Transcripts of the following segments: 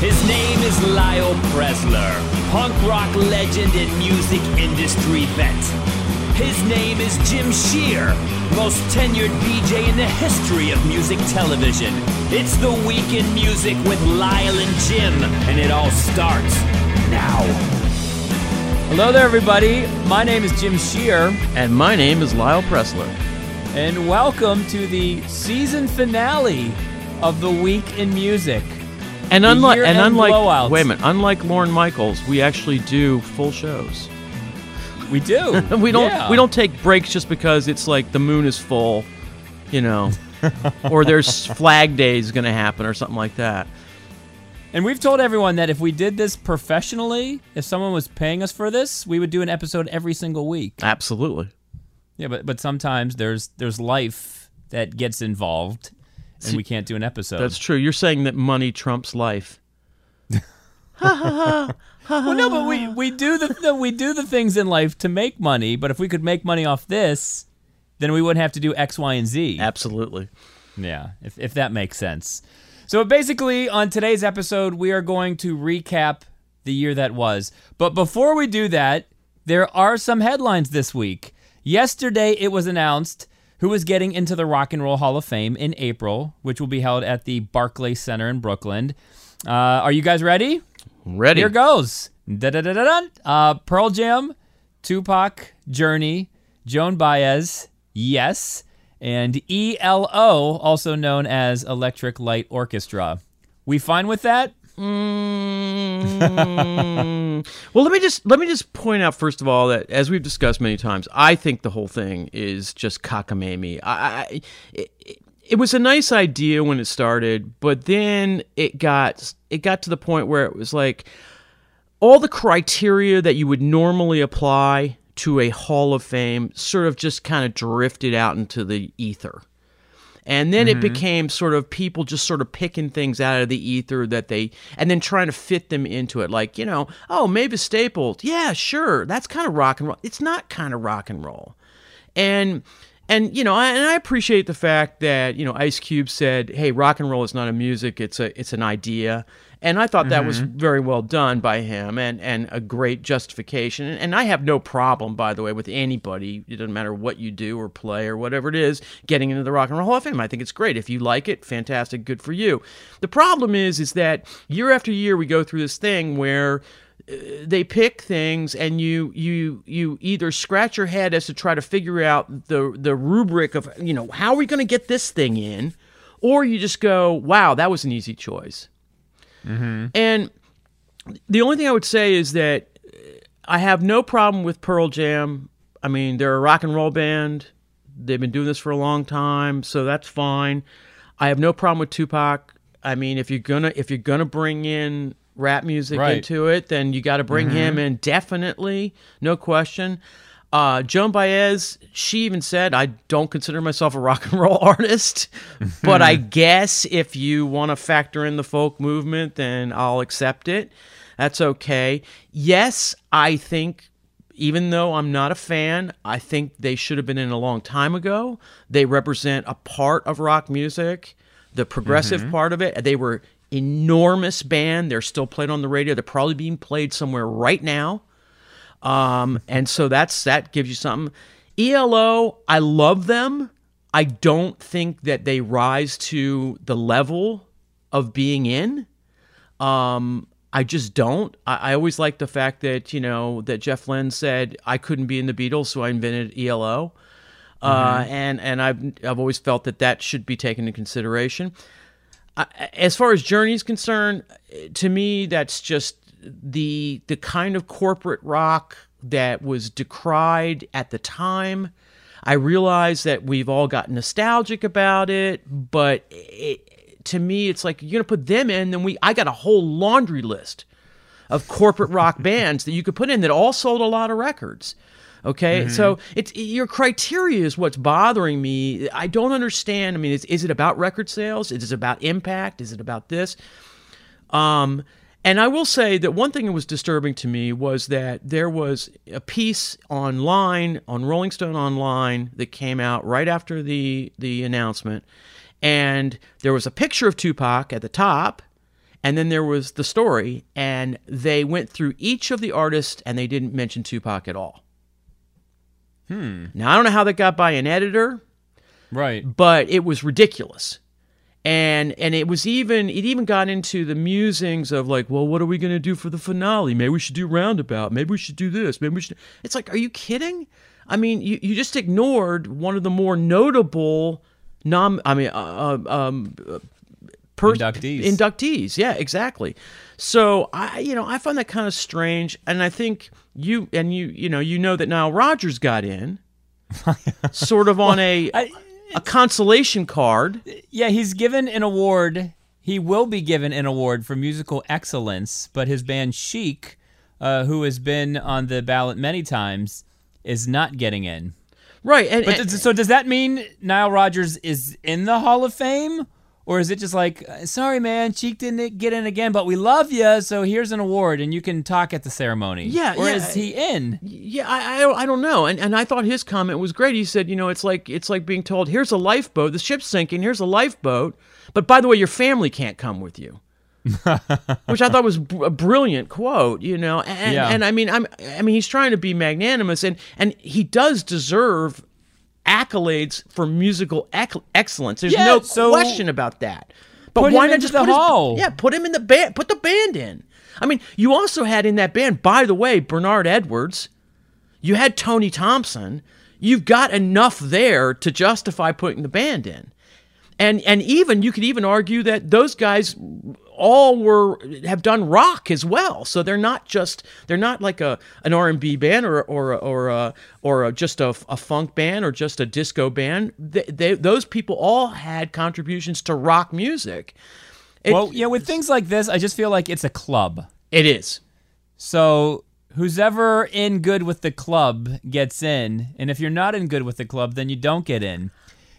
His name is Lyle Preslar, punk rock legend and music industry vet. His name is Jim Shearer, most tenured DJ in the history of music television. It's the Week in Music with Lyle and Jim, and it all starts now. Hello there, everybody. My name is Jim Shearer, And my name is Lyle Preslar. and welcome to the season finale of the Week in Music. And unlike and unlike blowouts. wait a minute, unlike Lorne Michaels, we actually do full shows. We do. we don't Yeah. we don't take breaks just because it's like the moon is full, you know, or there's flag days going to happen or something like that. And we've told everyone that if we did this professionally, if someone was paying us for this, we would do an episode every single week. Absolutely. Yeah, but but sometimes there's there's life that gets involved, and we can't do an episode. That's true. You're saying that money trumps life. well, no, but we we do the, the we do the things in life to make money. But if we could make money off this, then we wouldn't have to do X, Y, and Z. Absolutely. Yeah, if, if that makes sense. So basically, on today's episode, we are going to recap the year that was. But before we do that, there are some headlines this week. Yesterday, it was announced who is getting into the Rock and Roll Hall of Fame in April, which will be held at the Barclays Center in Brooklyn. Uh, are you guys ready? Ready. Here goes. Da-da-da-da-dun. Uh, Pearl Jam, Tupac, Journey, Joan Baez, Yes, and ELO, also known as Electric Light Orchestra. We fine with that? Mm, well, let me just let me just point out first of all that as we've discussed many times, I think the whole thing is just cockamamie. I, it, it was a nice idea when it started, but then it got it got to the point where it was like all the criteria that you would normally apply to a Hall of Fame sort of just kind of drifted out into the ether. And then it mm-hmm. became sort of people just sort of picking things out of the ether that they, and then trying to fit them into it. Like, you know, oh, Mavis Staples. Yeah, sure. That's kind of rock and roll. It's not kind of rock and roll. And, and you know, I, and I appreciate the fact that you know Ice Cube said, "Hey, rock and roll is not a music; it's a it's an idea." And I thought that was mm-hmm. very well done by him, and and a great justification. And I have no problem, by the way, with anybody. It doesn't matter what you do or play or whatever it is, getting into the Rock and Roll Hall of Fame. I think it's great. If you like it, fantastic, good for you. The problem is, is that year after year we go through this thing where uh, they pick things and you you you either scratch your head as to try to figure out the the rubric of you know how are we going to get this thing in or you just go wow that was an easy choice Mm-hmm. and the only thing i would say is that i have no problem with pearl jam. I mean they're a rock and roll band. They've been doing this for a long time so that's fine. I have no problem with tupac. I mean if you're gonna if you're gonna bring in rap music Right. into it then you got to bring mm-hmm. him in definitely no question uh, Joan Baez, she even said, I don't consider myself a rock and roll artist, but I guess if you want to factor in the folk movement, then I'll accept it. That's okay. Yes, I think even though I'm not a fan, I think they should have been in a long time ago. They represent a part of rock music, the progressive part of it. They were enormous band. They're still played on the radio. They're probably being played somewhere right now. Um, and so that's that gives you something. ELO, I love them. I don't think that they rise to the level of being in. Um, I just don't. I, I always like the fact that you know that Jeff Lynne said I couldn't be in the Beatles, so I invented ELO. Uh, and and I've I've always felt that that should be taken into consideration. I, as far as Journey's concerned, to me that's just the the kind of corporate rock that was decried at the time. I realize that we've all got nostalgic about it, but it, to me, it's like you're gonna put them in, then we I got a whole laundry list of corporate rock bands that you could put in that all sold a lot of records. Okay, so it's your criteria is what's bothering me. I don't understand. I mean, is, is it about record sales? Is it about impact? Is it about this? Um, and I will say that one thing that was disturbing to me was that there was a piece online on Rolling Stone online that came out right after the the announcement, and there was a picture of Tupac at the top, and then there was the story, and they went through each of the artists and they didn't mention Tupac at all. Hmm. Now I don't know how that got by an editor, Right. but it was ridiculous. And and it was even it even got into the musings of like, well, what are we gonna do for the finale? Maybe we should do roundabout. Maybe we should do this. Maybe we should. It's like, are you kidding? I mean, you, you just ignored one of the more notable nom. I mean, uh, uh, um, per- Inductees. Inductees, yeah, exactly. So I, you know, I find that kind of strange, and I think you and you, you know, you know that Nile Rodgers got in, sort of on a I- a consolation card. Yeah, he's given an award. He will be given an award for musical excellence, but his band Chic, uh, who has been on the ballot many times, is not getting in. Right, and, But and- so does that mean Nile Rodgers is in the Hall of Fame? Or is it just like, uh, sorry, man, Chic didn't get in again, but we love you, so here's an award, and you can talk at the ceremony? Yeah, Or yeah. is he in? yeah, I, I I don't know, and and I thought his comment was great. He said, you know, it's like it's like being told, here's a lifeboat, the ship's sinking, here's a lifeboat, but by the way, your family can't come with you. Which I thought was a brilliant quote, you know, and, Yeah. and I mean, I'm, I mean, he's trying to be magnanimous, and and he does deserve accolades for musical ec- excellence. There's Yeah, no so- question about that. But why not just the put his- hall. yeah, put him in the band. Put the band in. I mean, you also had in that band, by the way, Bernard Edwards. You had Tony Thompson. You've got enough there to justify putting the band in. And and even you could even argue that those guys all were have done rock as well. So they're not just they're not like a an R and B band or or or a, or a, just a, a funk band or just a disco band. They, they, those people all had contributions to rock music. It- Well, yeah, with things like this, I just feel like it's a club. it is. So who's ever in good with the club gets in, and if you're not in good with the club, then you don't get in.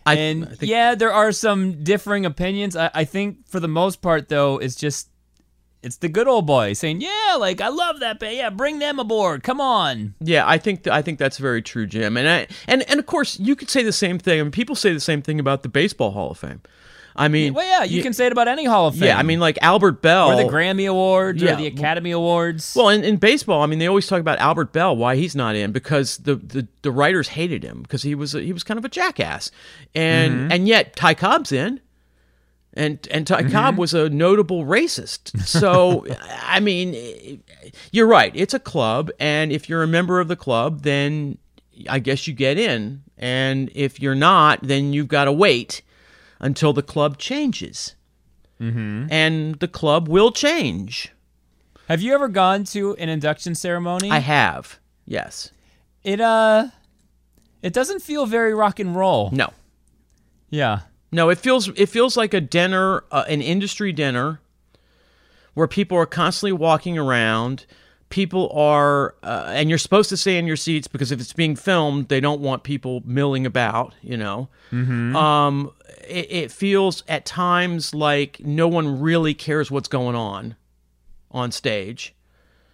I, And I think- yeah, there are some differing opinions. I, I think for the most part, though, it's just it's the good old boy saying, "Yeah, like I love that band. Yeah, bring them aboard. Come on." Yeah, I think I think that's very true, Jim. And I and and of course you could say the same thing. I mean, people say the same thing about the Baseball Hall of Fame. I mean, Well, yeah, you can say it about any Hall of Fame. yeah, I mean, like Albert Belle or the Grammy Awards Yeah. or the Academy Awards. Well, in, in baseball, I mean, they always talk about Albert Belle, why he's not in, because the, the, the writers hated him because he was a, he was kind of a jackass, and mm-hmm. and yet Ty Cobb's in, and and Ty mm-hmm. Cobb was a notable racist. So I mean, you're right. It's a club, and if you're a member of the club, then I guess you get in, and if you're not, then you've got to wait until the club changes, mm-hmm. and the club will change. Have you ever gone to an induction ceremony? I have, yes. it uh, it doesn't feel very rock and roll. No, Yeah. no. It feels it feels like a dinner, uh, an industry dinner, where people are constantly walking around. People are, uh, and you're supposed to stay in your seats because if it's being filmed, they don't want people milling about. You know, Mhm. um, it, it feels at times like no one really cares what's going on on stage.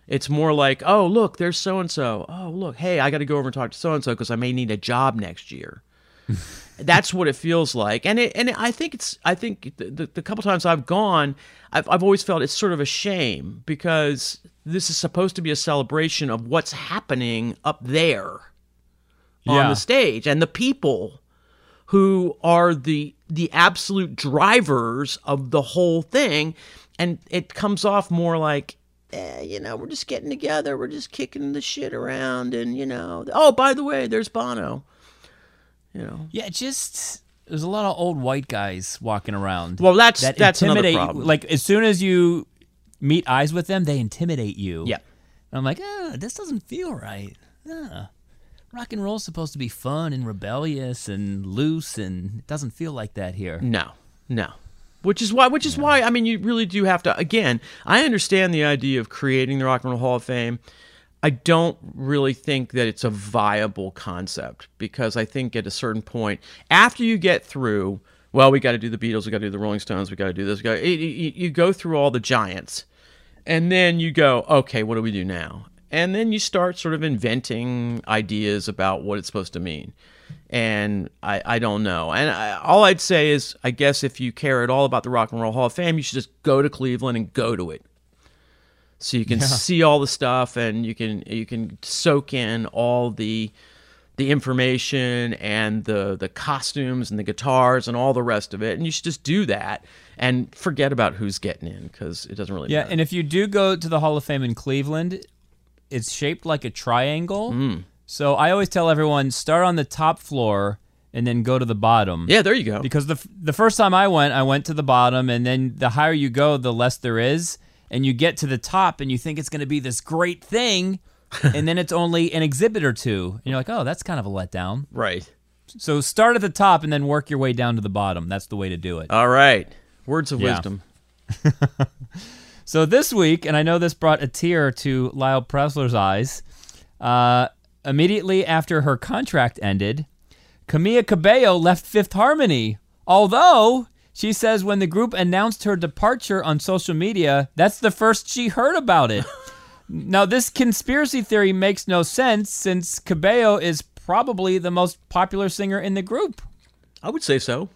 It's more like, oh, look, there's so and so. Oh, look, hey, I got to go over and talk to so and so because I may need a job next year. That's what it feels like, and it, and I think it's I think the, the, the couple times I've gone, I've I've always felt it's sort of a shame because this is supposed to be a celebration of what's happening up there on Yeah. the stage and the people who are the the absolute drivers of the whole thing and it comes off more like eh, you know we're just getting together we're just kicking the shit around and you know oh by the way there's bono you know Yeah, just there's a lot of old white guys walking around. well that's that that's another problem Like as soon as you meet eyes with them, they intimidate you. yeah And I'm like, ah, this doesn't feel right. Ah. Rock and roll's supposed to be fun and rebellious and loose, and it doesn't feel like that here. No, no. Which is why, which is why, I mean, you really do have to. Again, I understand the idea of creating the Rock and Roll Hall of Fame. I don't really think that it's a viable concept because I think at a certain point, after you get through, well, we got to do the Beatles, we got to do the Rolling Stones, we got to do this. We got you, you, you go through all the giants, and then you go, okay, what do we do now? And then you start sort of inventing ideas about what it's supposed to mean. and I, I don't know. And I, all I'd say is, I guess if you care at all about the Rock and Roll Hall of Fame, you should just go to Cleveland and go to it, so you can see all the stuff and you can you can soak in all the the information and the the costumes and the guitars and all the rest of it. And you should just do that and forget about who's getting in because it doesn't really matter. Yeah, matter. and if you do go to the Hall of Fame in Cleveland, it's shaped like a triangle. Hmm. So I always tell everyone start on the top floor and then go to the bottom. yeah, there you go. Because the f- the first time I went, I went to the bottom, and then the higher you go, the less there is, and you get to the top, and you think it's going to be this great thing, and then it's only an exhibit or two, and you're like, oh, that's kind of a letdown. right. So start at the top and then work your way down to the bottom. That's the way to do it. All right. Words of Yeah. wisdom. So this week, and I know this brought a tear to Lyle Preslar's eyes. Uh, immediately after her contract ended, Camila Cabello left Fifth Harmony. Although she says when the group announced her departure on social media, that's the first she heard about it. now, this conspiracy theory makes no sense since Cabello is probably the most popular singer in the group. I would say so.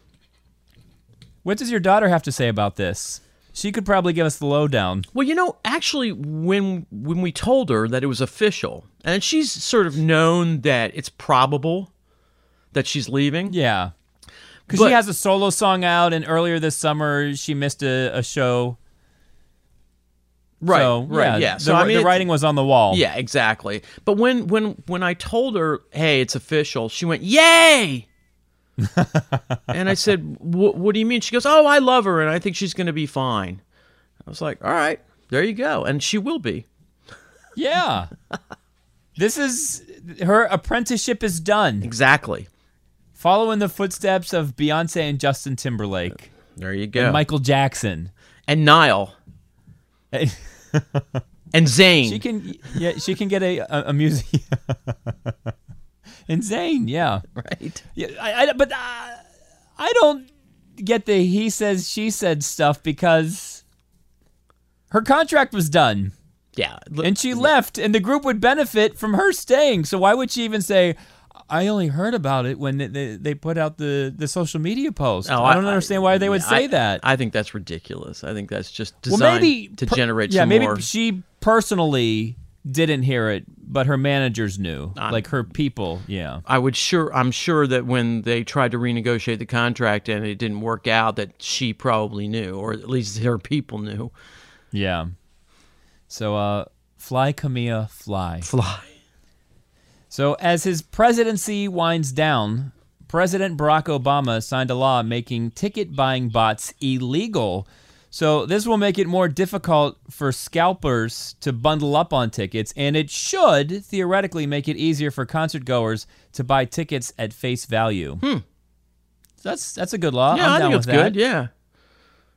What does your daughter have to say about this? She could probably give us the lowdown. Well, you know, actually, when when we told her that it was official, and she's sort of known that it's probable that she's leaving. Yeah. Because she has a solo song out, and earlier this summer she missed a, a show. Right, So, right, yeah. The, So I mean, the writing was on the wall. Yeah, exactly. But when when when I told her, "Hey, it's official," she went, "Yay!" And I said, "What do you mean?" She goes, "Oh, I love her, and I think she's going to be fine." I was like, "All right, there you go," and she will be. Yeah. this is her apprenticeship is done. Exactly. Following the footsteps of Beyonce and Justin Timberlake, There you go. and Michael Jackson. and Nile. and Zayn. She can, yeah, she can get a a, a music. Zayn, yeah. right. Yeah, I, I, but uh, I don't get the he says she said stuff because her contract was done Yeah. and she left, and the group would benefit from her staying. So why would she even say? I only heard about it when they, they, they put out the, the social media post. Oh, I don't understand why they would say I- that. I think that's ridiculous. I think that's just well, maybe to per- generate yeah, some maybe more. she personally didn't hear it, but her managers knew, Um, like her people. Yeah, I would sure. I'm sure that when they tried to renegotiate the contract and it didn't work out, that she probably knew, or at least her people knew. yeah. So, uh, fly, Camila, fly. Fly. So, as his presidency winds down, President Barack Obama signed a law making ticket buying bots illegal. So, this will make it more difficult for scalpers to bundle up on tickets, and it should theoretically make it easier for concert goers to buy tickets at face value. Hmm. That's that's a good law. Yeah, I'm i down think with it's that. good. Yeah,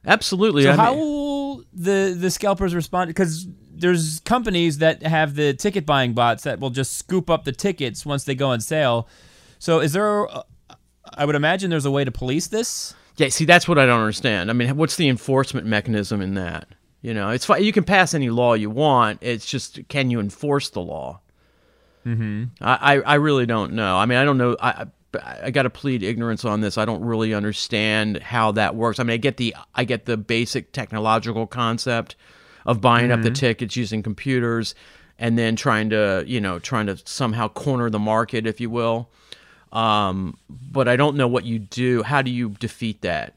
absolutely. So I how mean- will the the scalpers respond? Because there's companies that have the ticket buying bots that will just scoop up the tickets once they go on sale. So is there? I would imagine there's a way to police this. Yeah, see, that's what I don't understand. I mean, what's the enforcement mechanism in that? You know, it's fine. You can pass any law you want. It's just, can you enforce the law? Mm-hmm. I, I, I really don't know. I mean, I don't know. I, I, I got to plead ignorance on this. I don't really understand how that works. I mean, I get the, I get the basic technological concept of buying up the tickets using computers, and then trying to, you know, trying to somehow corner the market, if you will. Um, but I don't know what you do. How do you defeat that?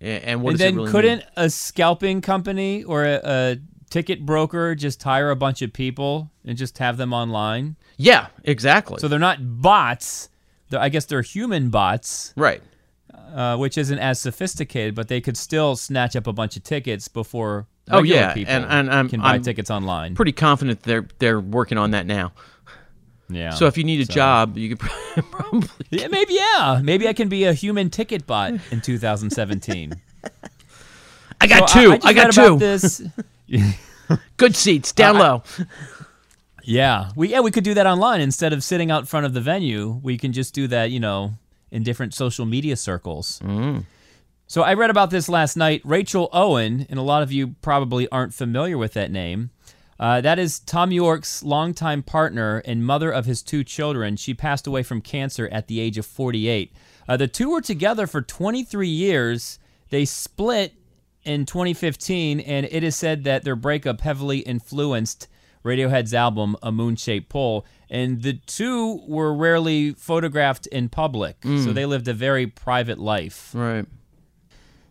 And, and what and then really couldn't mean? a scalping company or a, a ticket broker just hire a bunch of people and just have them online? Yeah, exactly. So they're not bots. They're, I guess they're human bots, right. uh, which isn't as sophisticated, but they could still snatch up a bunch of tickets before Oh, yeah, people and- and I'm- can buy I'm tickets online. Pretty confident they're they're working on that now. Yeah. So if you need a job, you could probably. Yeah, maybe yeah. Maybe I can be a human ticket bot in 2017. I got So two. just I, got two. This. Good seats down I- low. Yeah, we yeah we could do that online instead of sitting out front of the venue. We can just do that, you know, in different social media circles. Mm. So I read about this last night. Rachel Owen, and a lot of you probably aren't familiar with that name. Uh, that is Thom Yorke's longtime partner and mother of his two children. She passed away from cancer at the age of 48. Uh, the two were together for 23 years. They split in 2015, and it is said that their breakup heavily influenced Radiohead's album A Moon Shaped Pool. And the two were rarely photographed in public, so they lived a very private life. Right.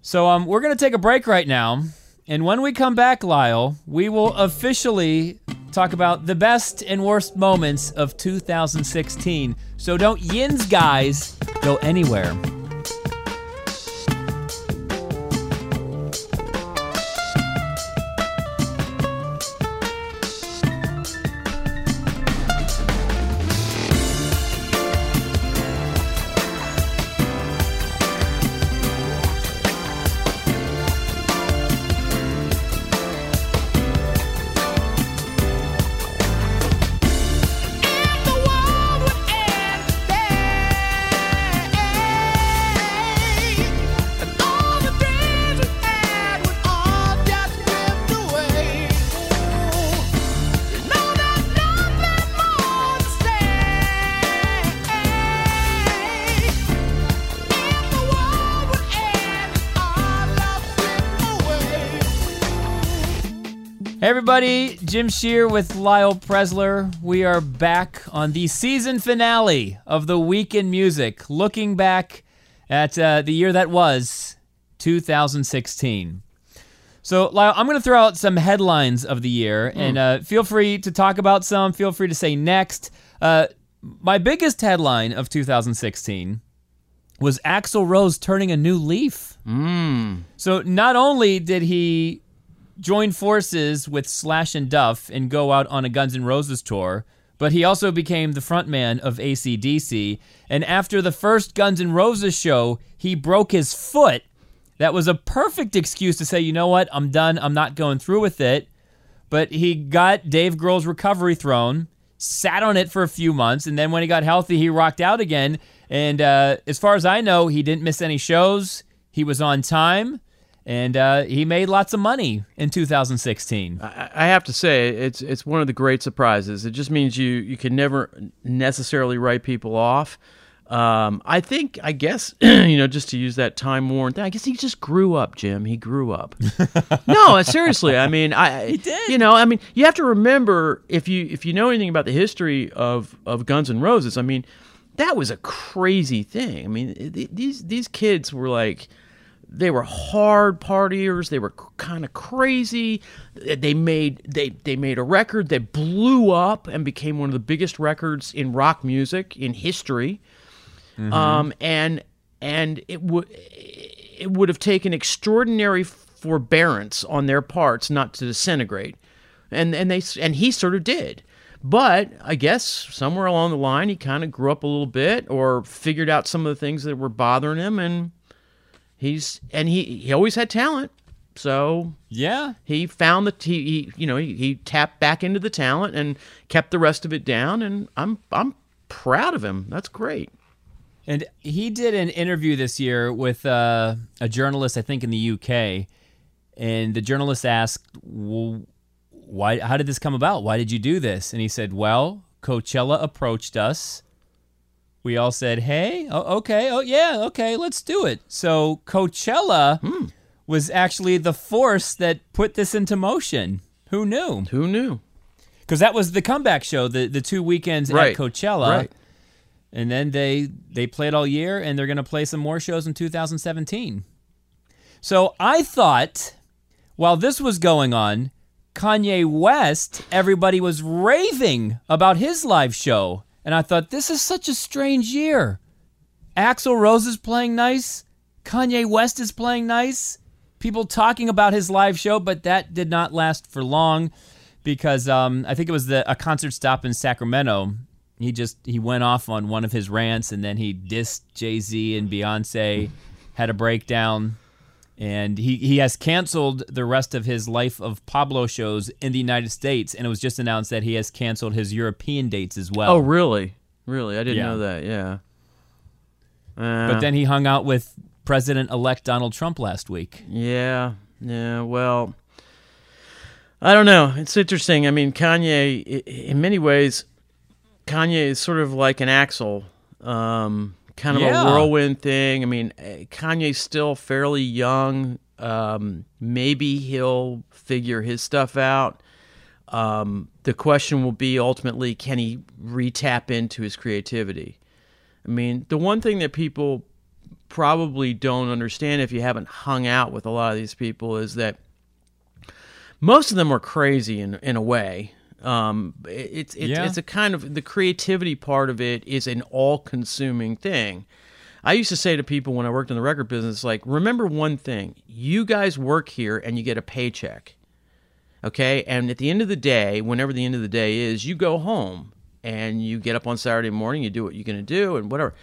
So um, we're going to take a break right now. And when we come back, Lyle, we will officially talk about the best and worst moments of 2016. So don't yins, guys, go anywhere. Jim Shearer with Lyle Preslar. We are back on the season finale of the Week in Music, looking back at uh, the year that was 2016. So, Lyle, I'm going to throw out some headlines of the year, and uh, feel free to talk about some. Feel free to say next. Uh, my biggest headline of 2016 was Axl Rose turning a new leaf. So, not only did he join forces with Slash and Duff and go out on a Guns N' Roses tour, but he also became the frontman of ACDC. And after the first Guns N' Roses show, he broke his foot. That was a perfect excuse to say, you know what, I'm done, I'm not going through with it. But he got Dave Grohl's recovery throne, sat on it for a few months, and then when he got healthy, he rocked out again. And uh, as far as I know, he didn't miss any shows. He was on time, and uh, he made lots of money in 2016. I I have to say it's it's one of the great surprises. It just means you you can never necessarily write people off. Um, I think I guess you know just to use that time worn thing. I guess he just grew up, Jim. He grew up. no, seriously. I mean, I he did. You know, I mean, you have to remember if you if you know anything about the history of of Guns N' Roses. I mean, that was a crazy thing. I mean, th- these these kids were like they were hard partiers. They were kind of crazy. They made they they made a record that blew up and became one of the biggest records in rock music in history. Um and and it would it would have taken extraordinary forbearance on their parts not to disintegrate. And and they and he sort of did. But I guess somewhere along the line he kind of grew up a little bit or figured out some of the things that were bothering him and he's and he he always had talent so Yeah. he found the he, he you know he, he tapped back into the talent and kept the rest of it down and i'm i'm proud of him that's great And he did an interview this year with uh, a journalist, I think, in the UK. And the journalist asked, well, "Why? How did this come about? Why did you do this?" And he said, "Well, Coachella approached us. We all said, "Hey, oh, okay, oh yeah, okay, let's do it." So Coachella hmm. was actually the force that put this into motion. Who knew? who knew? Because that was the comeback show, the the two weekends Right, at Coachella. Right. And then they they played all year and they're going to play some more shows in 2017 so i thought while this was going on kanye west everybody was raving about his live show and i thought this is such a strange year. Axl rose is playing nice. Kanye west is playing nice. People talking about his live show but that did not last for long because um, i think it was the, a concert stop in sacramento. He just he went off on one of his rants and then he dissed jay-z and beyonce had a breakdown and he, he has canceled the rest of his life of pablo shows in the united states. And it was just announced that he has canceled his european dates as well. Oh really? Really? I didn't Yeah. know that. Yeah. Uh, but then he hung out with president-elect donald trump last week. Yeah. Yeah. Well I don't know. It's interesting. I mean, Kanye, in many ways, Kanye is sort of like an Axl, um, kind of Yeah. a whirlwind thing. I mean, eh, Kanye's still fairly young. Um, maybe he'll figure his stuff out. Um, the question will be ultimately, can he re-tap into his creativity? I mean, the one thing that people probably don't understand if you haven't hung out with a lot of these people is that most of them are crazy in in a way. Um, it's it's, Yeah. it's a kind of the creativity part of it is an all-consuming thing. I used to say to people when I worked in the record business, like, remember one thing: you guys work here and you get a paycheck, okay? And at the end of the day, whenever the end of the day is, you go home and you get up on Saturday morning, you do what you're going to do, and whatever.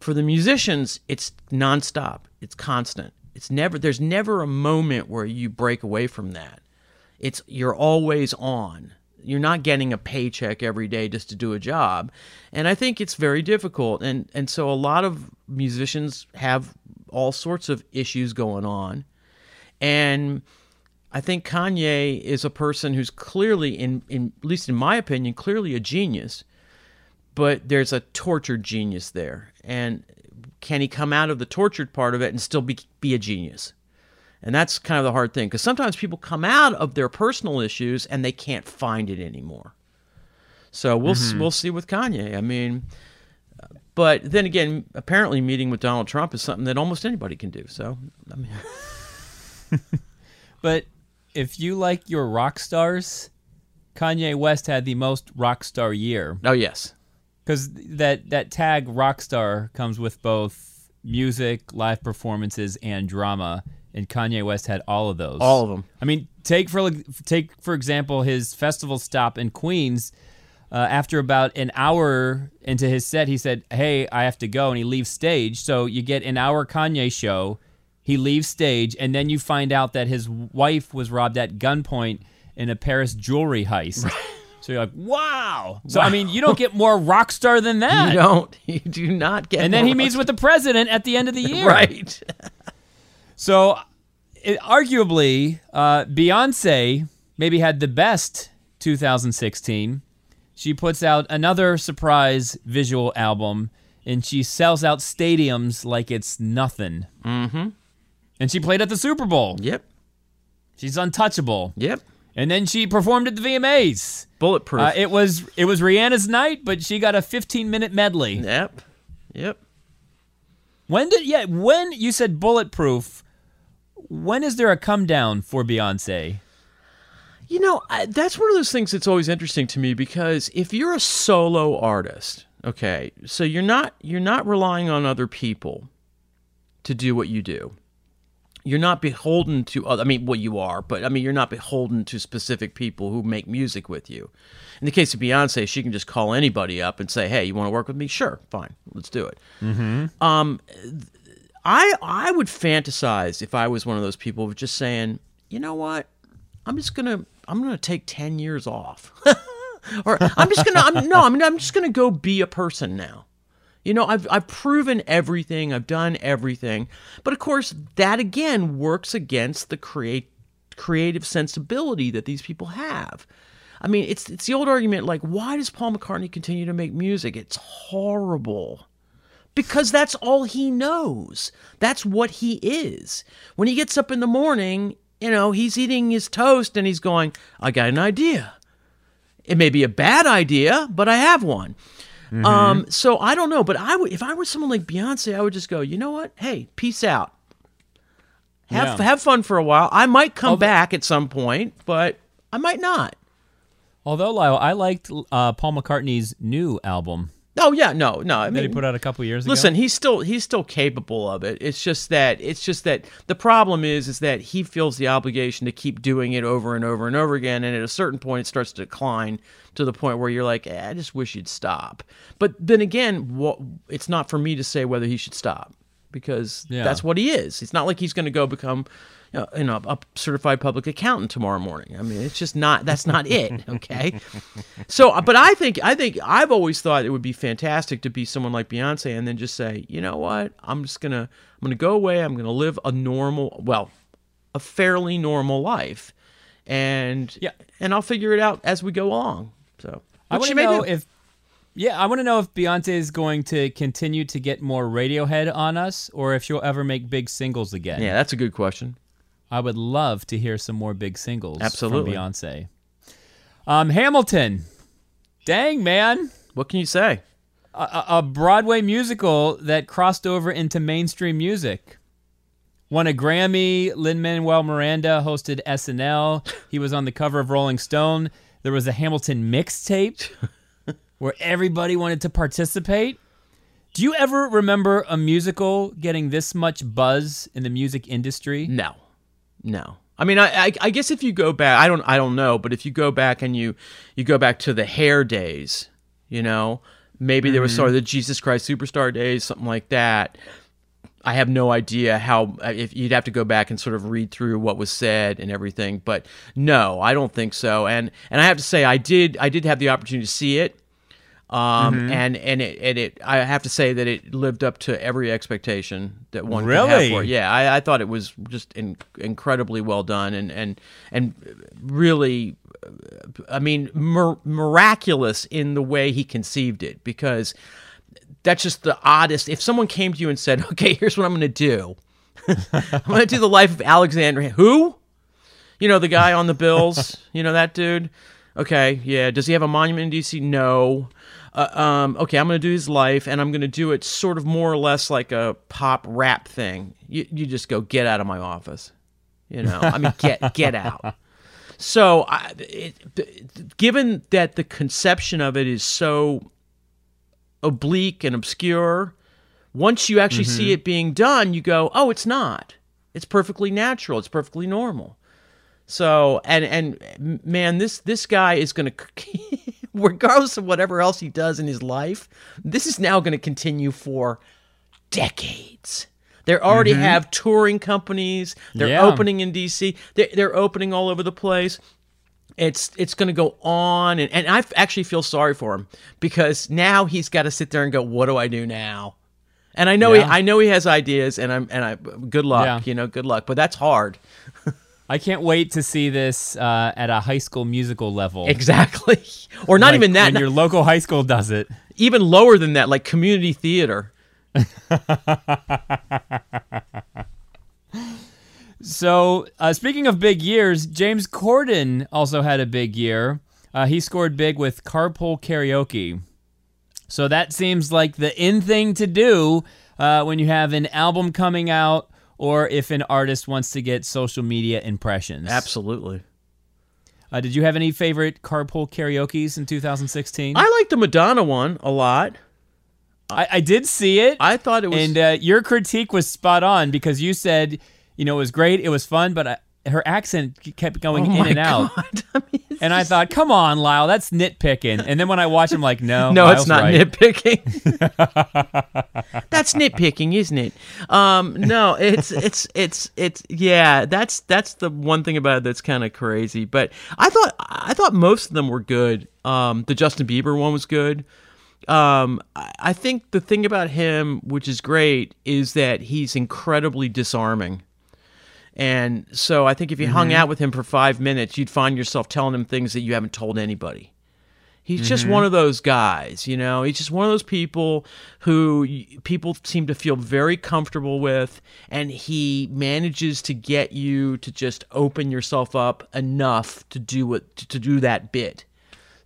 For the musicians, it's nonstop. It's constant. It's never. There's never a moment where you break away from that it's you're always on you're not getting a paycheck every day just to do a job. And i think it's very difficult. And and so a lot of musicians have all sorts of issues going on. And i think kanye is a person who's clearly in, in at least in my opinion clearly a genius. But there's a tortured genius there. And can he come out of the tortured part of it and still be be a genius and that's kind of the hard thing because sometimes people come out of their personal issues and they can't find it anymore. So we'll s mm-hmm. we'll see with Kanye. I mean, but then again, apparently meeting with Donald Trump is something that almost anybody can do. So I mean, But if you like your rock stars, Kanye West had the most rock star year oh yes, because that that tag rock star comes with both music, live performances, and drama. And Kanye West had all of those. all of them. I mean, take for take for example his festival stop in Queens. Uh, after about an hour into his set, he said, "Hey, I have to go," and he leaves stage. So you get an hour Kanye show. He leaves stage, and then you find out that his wife was robbed at gunpoint in a Paris jewelry heist. So you're like, "Wow!" So I mean, you don't get more rock star than that. You don't. You do not get. and then he meets with the president at the end of the year. right. So, it, arguably, uh, Beyonce maybe had the best 2016. She puts out another surprise visual album, and she sells out stadiums like it's nothing. Mm-hmm. And she played at the Super Bowl. Yep. She's untouchable. Yep. And then she performed at the VMAs. Bulletproof. Uh, it was it was Rihanna's night, but she got a 15 minute medley. yep. Yep. When did yeah? When you said bulletproof? When is there a come down for Beyonce? You know, I, that's one of those things that's always interesting to me because if you're a solo artist, okay, so you're not you're not relying on other people to do what you do. You're not beholden to other. I mean, well, you are, but I mean, you're not beholden to specific people who make music with you. In the case of Beyonce, she can just call anybody up and say, "Hey, you want to work with me? Sure, fine, let's do it." Um, I I would fantasize if I was one of those people of just saying, you know what, I'm just gonna I'm gonna take ten years off, or I'm just gonna I'm, no I'm I'm just gonna go be a person now. You know, I've I've proven everything, I've done everything, but of course that again works against the create creative sensibility that these people have. I mean, it's it's the old argument like why does Paul McCartney continue to make music? It's horrible because that's all he knows. That's what he is. When he gets up in the morning, you know, he's eating his toast and he's going, I got an idea. It may be a bad idea, but I have one. Um, so I don't know, but I would if I were someone like Beyonce, I would just go, you know what? Hey, peace out. Have Yeah. have fun for a while. I might come Although- back at some point, but I might not. Although Lyle, I liked uh, Paul McCartney's new album Oh yeah, no, no. I that he put out a couple years ago. Listen, he's still he's still capable of it. It's just that it's just that the problem is is that he feels the obligation to keep doing it over and over and over again, and at a certain point it starts to decline to the point where you're like, eh, I just wish you'd stop. But then again, what, it's not for me to say whether he should stop because Yeah. that's what he is. It's not like he's going to go become. You know, you know, a certified public accountant tomorrow morning. I mean, it's just not. That's not it. Okay. So, uh, but I think I think I've always thought it would be fantastic to be someone like Beyonce and then just say, you know what, I'm just gonna I'm gonna go away. I'm gonna live a normal, well, a fairly normal life, and Yeah. and I'll figure it out as we go along. So I want to know if, yeah, I want to know if Beyonce is going to continue to get more Radiohead on us, or if she'll ever make big singles again. yeah, that's a good question. I would love to hear some more big singles Absolutely. from Beyonce. Um, Hamilton, dang man, What can you say? a, a Broadway musical that crossed over into mainstream music. Won a Grammy. Lin Manuel Miranda hosted SNL. He was on the cover of Rolling Stone. There was a Hamilton mixtape where everybody wanted to participate. Do you ever remember a musical getting this much buzz in the music industry? No, no. I mean, I, I, I guess if you go back, I don't, I don't know, but if you go back and you, you go back to the hair days, you know, maybe there was sort of the mm-hmm. Jesus Christ Superstar days, something like that. I have no idea how if you'd have to go back and sort of read through what was said and everything, but no, I don't think so. And and I have to say, I did, I did have the opportunity to see it. Um, and and it, and it, I have to say that it lived up to every expectation that one could have Really? for it. Yeah, I, I thought it was just in, incredibly well done and and and really, uh, I mean, mir- miraculous in the way he conceived it because that's just the oddest. If someone came to you and said, "Okay, here's what I'm going to do," I'm going to do the life of Alexander. Who? You know the guy on the Bills. you know that dude. Okay, yeah. Does he have a monument in DC? No. Uh, um, okay, I'm going to do his life, and I'm going to do it sort of more or less like a pop rap thing. You, you just go get out of my office. You know, I mean, get get out. So, I, it, given that the conception of it is so oblique and obscure, once you actually see it being done, you go, "Oh, it's not. It's perfectly natural. It's perfectly normal." So, and and man, this this guy is going to, regardless of whatever else he does in his life, this is now going to continue for decades. They already mm-hmm. have touring companies. They're Yeah. opening in DC. They're, they're opening all over the place it's it's going to go on and, and i actually feel sorry for him because now he's got to sit there and go what do i do now and i know Yeah. he i know he has ideas and i'm and i good luck Yeah. you know good luck but that's hard I can't wait to see this uh, at a high school musical level. exactly or not Like, even that When your local high school does it. even lower than that like community theater So, uh, speaking of big years, James Corden also had a big year. Uh, he scored big with Carpool Karaoke. So, that seems like the in thing to do uh, when you have an album coming out or if an artist wants to get social media impressions. absolutely Uh, did you have any favorite Carpool Karaoke's in 2016? i like the madonna one a lot I, I did see it. i thought it was and uh, your critique was spot on because you said, you know, it was great, it was fun, but I, her accent kept going oh in and out. I mean, And I thought, come on, Lyle, that's nitpicking. And then when I watch him, like, no, No, Lyle's it's not right. nitpicking. that's nitpicking, isn't it? Um, no, it's it's it's it's yeah. That's that's the one thing about it that's kind of crazy. But I thought I thought most of them were good. Um, the Justin Bieber one was good. Um, I think the thing about him, which is great, is that he's incredibly disarming. And so I think if you hung mm-hmm. out with him for five minutes, you'd find yourself telling him things that you haven't told anybody. He's just mm-hmm. one of those guys, you know. He's just one of those people who people seem to feel very comfortable with, and he manages to get you to just open yourself up enough to do what to do that bit.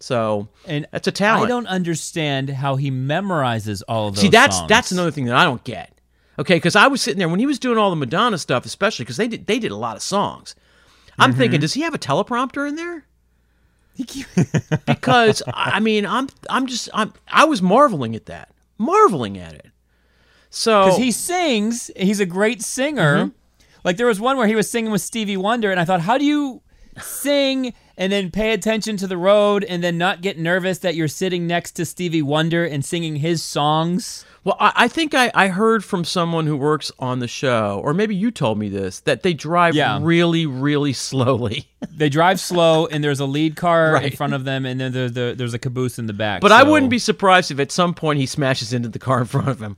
So And that's a talent. I don't understand how he memorizes all of those See, that's songs. that's another thing that I don't get. Okay, because I was sitting there when he was doing all the Madonna stuff, especially because they did they did a lot of songs. I'm Mm-hmm. thinking, does he have a teleprompter in there? because I mean, I'm I'm just I'm I was marveling at that, marveling at it. So Because he sings, he's a great singer. Mm-hmm. Like there was one where he was singing with Stevie Wonder, and I thought, how do you sing and then pay attention to the road and then not get nervous that you're sitting next to Stevie Wonder and singing his songs? Well, I, I think I, I heard from someone who works on the show, or maybe you told me this, that they drive Yeah. really, really slowly. They drive slow, and there's a lead car in front of them, and then there, there, there's a caboose in the back. But I wouldn't be surprised if at some point he smashes into the car in front of him.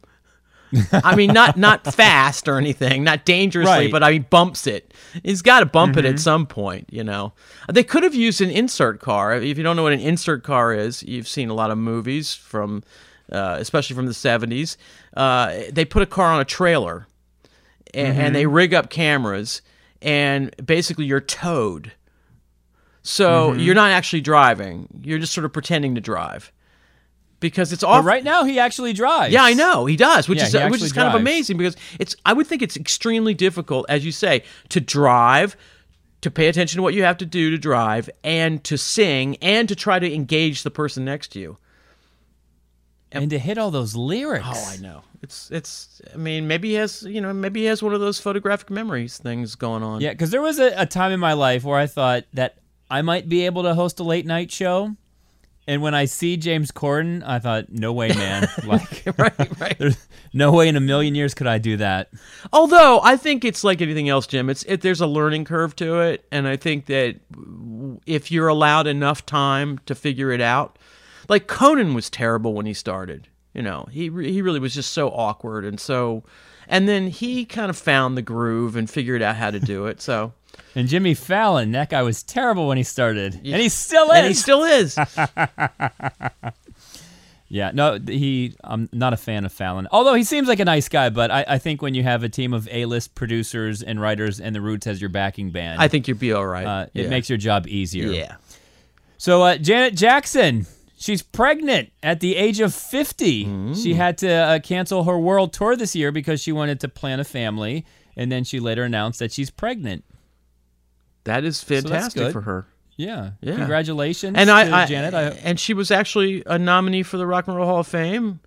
I mean, not not fast or anything, not dangerously, Right. but I mean, bumps it. He's got to bump it at mm-hmm. some point, you know. They could have used an insert car. If you don't know what an insert car is, you've seen a lot of movies from, uh, especially from the '70s. Uh, they put a car on a trailer, and, and they rig up cameras, and basically you're towed. So you're not actually driving; you're just sort of pretending to drive. Because it's all right now, he actually drives. yeah, I know he does, which Yeah, is which is kind of amazing because it's. I would think it's extremely difficult, as you say, to drive, to pay attention to what you have to do to drive, and to sing, and to try to engage the person next to you. And to hit all those lyrics. Oh, I know. It's it's. I mean, maybe he has you know maybe he has one of those photographic memories things going on. Yeah, because there was a, a time in my life where I thought that I might be able to host a late night show. And when I see James Corden, I thought, no way, man. Like, right, right. there's no way in a million years could I do that. Although I think it's like anything else, Jim. It's it, there's a learning curve to it, and I think that if you're allowed enough time to figure it out, like Conan was terrible when he started. You know, he he really was just so awkward and so, and then he kind of found the groove and figured out how to do it. So, And Jimmy Fallon, that guy was terrible when he started. And he still is. and he still is. Yeah, no, he. I'm not a fan of Fallon. Although he seems like a nice guy, but I, I think when you have a team of A-list producers and writers and the Roots as your backing band, I think you'd be all right. uh, it makes your job easier. yeah. So uh, Janet Jackson, she's pregnant at the age of 50. Mm. She had to uh, cancel her world tour this year because she wanted to plan a family, and then she later announced that she's pregnant. That is fantastic good. for her. Yeah, Yeah. congratulations and to I, I Janet. I, and she was actually a nominee for the Rock and Roll Hall of Fame.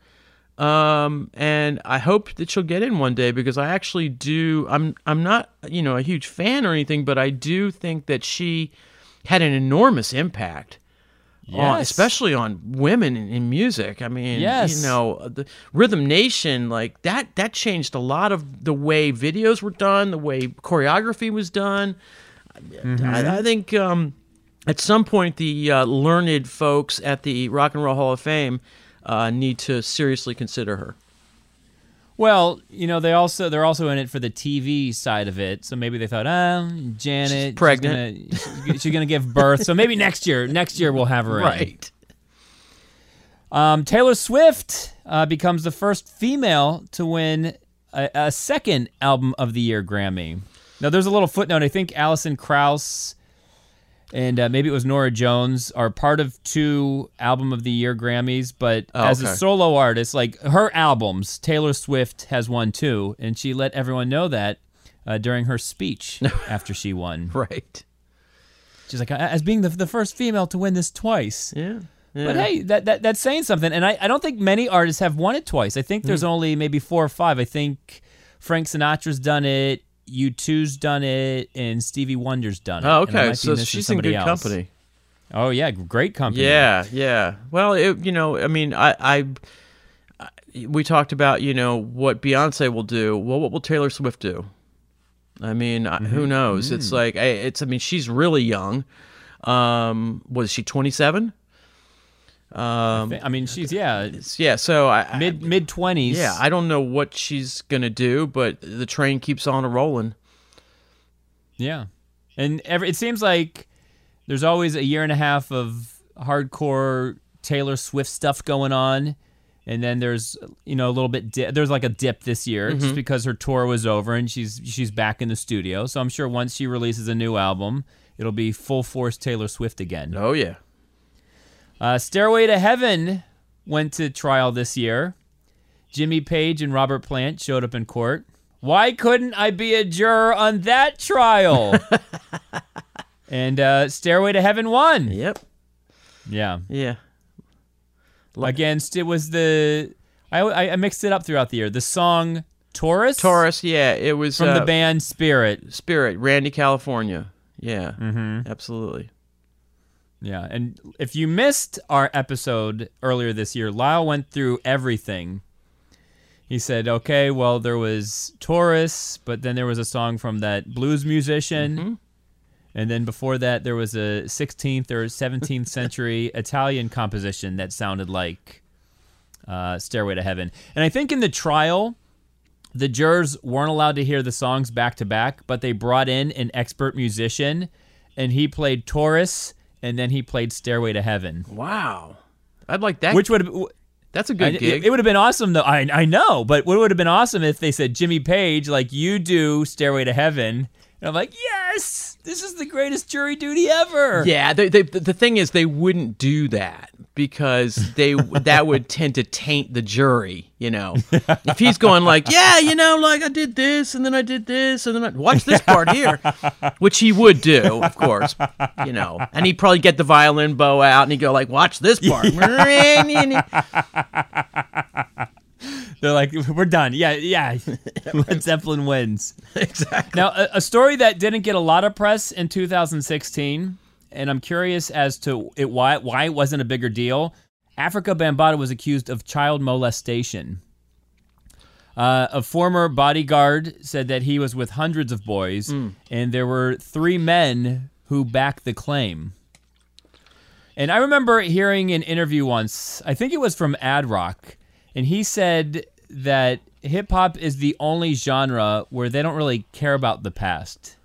Um, and I hope that she'll get in one day because I actually do. I'm I'm not you know a huge fan or anything, but I do think that she had an enormous impact. Yes. especially on women in, in music. I mean, Yes. you know, the Rhythm Nation, like that, that changed a lot of the way videos were done, the way choreography was done. I, I think um, at some point the uh, learned folks at the Rock and Roll Hall of Fame uh, need to seriously consider her. Well, you know, they also they're also in it for the TV side of it. So maybe they thought, oh, Janet, pregnant. She's gonna, she's gonna give birth. So maybe next year, next year we'll have her in. Um, Taylor Swift uh, becomes the first female to win a, a second Album of the Year Grammy. Now, there's a little footnote. I think Alison Krauss and uh, maybe it was Norah Jones are part of two Album of the Year Grammys, but Oh, as okay. a solo artist, like her albums, Taylor Swift has won two, and she let everyone know that uh, during her speech after she won. Right. She's like, as being the, the first female to win this twice. Yeah. But hey, that, that that's saying something. And I, I don't think many artists have won it twice. I think there's Hmm. only maybe four or five. I think Frank Sinatra's done it, U2's done it, and Stevie Wonder's done it. Oh, okay. So she's in good else. company. Oh yeah, great company. Yeah, yeah. Well, it, you know, I mean, I, I, we talked about, you know, what Beyonce will do. Well, what will Taylor Swift do? I mean, I who knows? It's like, it's. I mean, she's really young. Um, was she twenty seven? I thi- I mean, she's yeah, Yeah. So I, I- mid mid twenties. yeah, I don't know what she's gonna do, but the train keeps on a rolling. Yeah, and every, it seems like there's always a year and a half of hardcore Taylor Swift stuff going on, and then there's you know a little bit di- there's like a dip this year Mm-hmm. just because her tour was over and she's she's back in the studio. So I'm sure once she releases a new album, it'll be full force Taylor Swift again. Oh yeah. Uh, Stairway to Heaven went to trial this year. Jimmy Page and Robert Plant showed up in court. Why couldn't I be a juror on that trial? and uh, Stairway to Heaven won. Yep. Yeah. Yeah. Against it was the I, I I mixed it up throughout the year. The song Taurus Taurus. Yeah. It was from uh, the band Spirit. Spirit. Randy, California. Yeah. Mm-hmm. Absolutely. Yeah, and if you missed our episode earlier this year, Lyle went through everything. He said, "Okay, well, there was Taurus, but then there was a song from that blues musician, and then before that, there was a 16th or 17th century Italian composition that sounded like uh, "Stairway to Heaven." And I think in the trial, the jurors weren't allowed to hear the songs back to back, but they brought in an expert musician, and he played Taurus, and then he played Stairway to Heaven, Wow. I'd like that. which would have. that's a good It, gig. it would have been awesome, though. I, I know, but what would have been awesome if they said Jimmy Page, like you do Stairway to Heaven, and I'm like, yes, this is the greatest jury duty ever. yeah, they, they, the thing is, they wouldn't do that because they that would tend to taint the jury. You know, if he's going like, yeah, you know, like I did this and then I did this and then I watch this part here, which he would do, of course. You know, and he'd probably get the violin bow out and he'd go like, watch this part. They're like, we're done. Yeah, yeah. Led Zeppelin wins. exactly. Now, a, a story that didn't get a lot of press in 2016, and I'm curious as to it, why why it wasn't a bigger deal. Afrika Bambaataa was accused of child molestation. Uh, a former bodyguard said that he was with hundreds of boys, and there were three men who backed the claim. And I remember hearing an interview once, I think it was from Ad Rock, and he said that hip hop is the only genre where they don't really care about the past.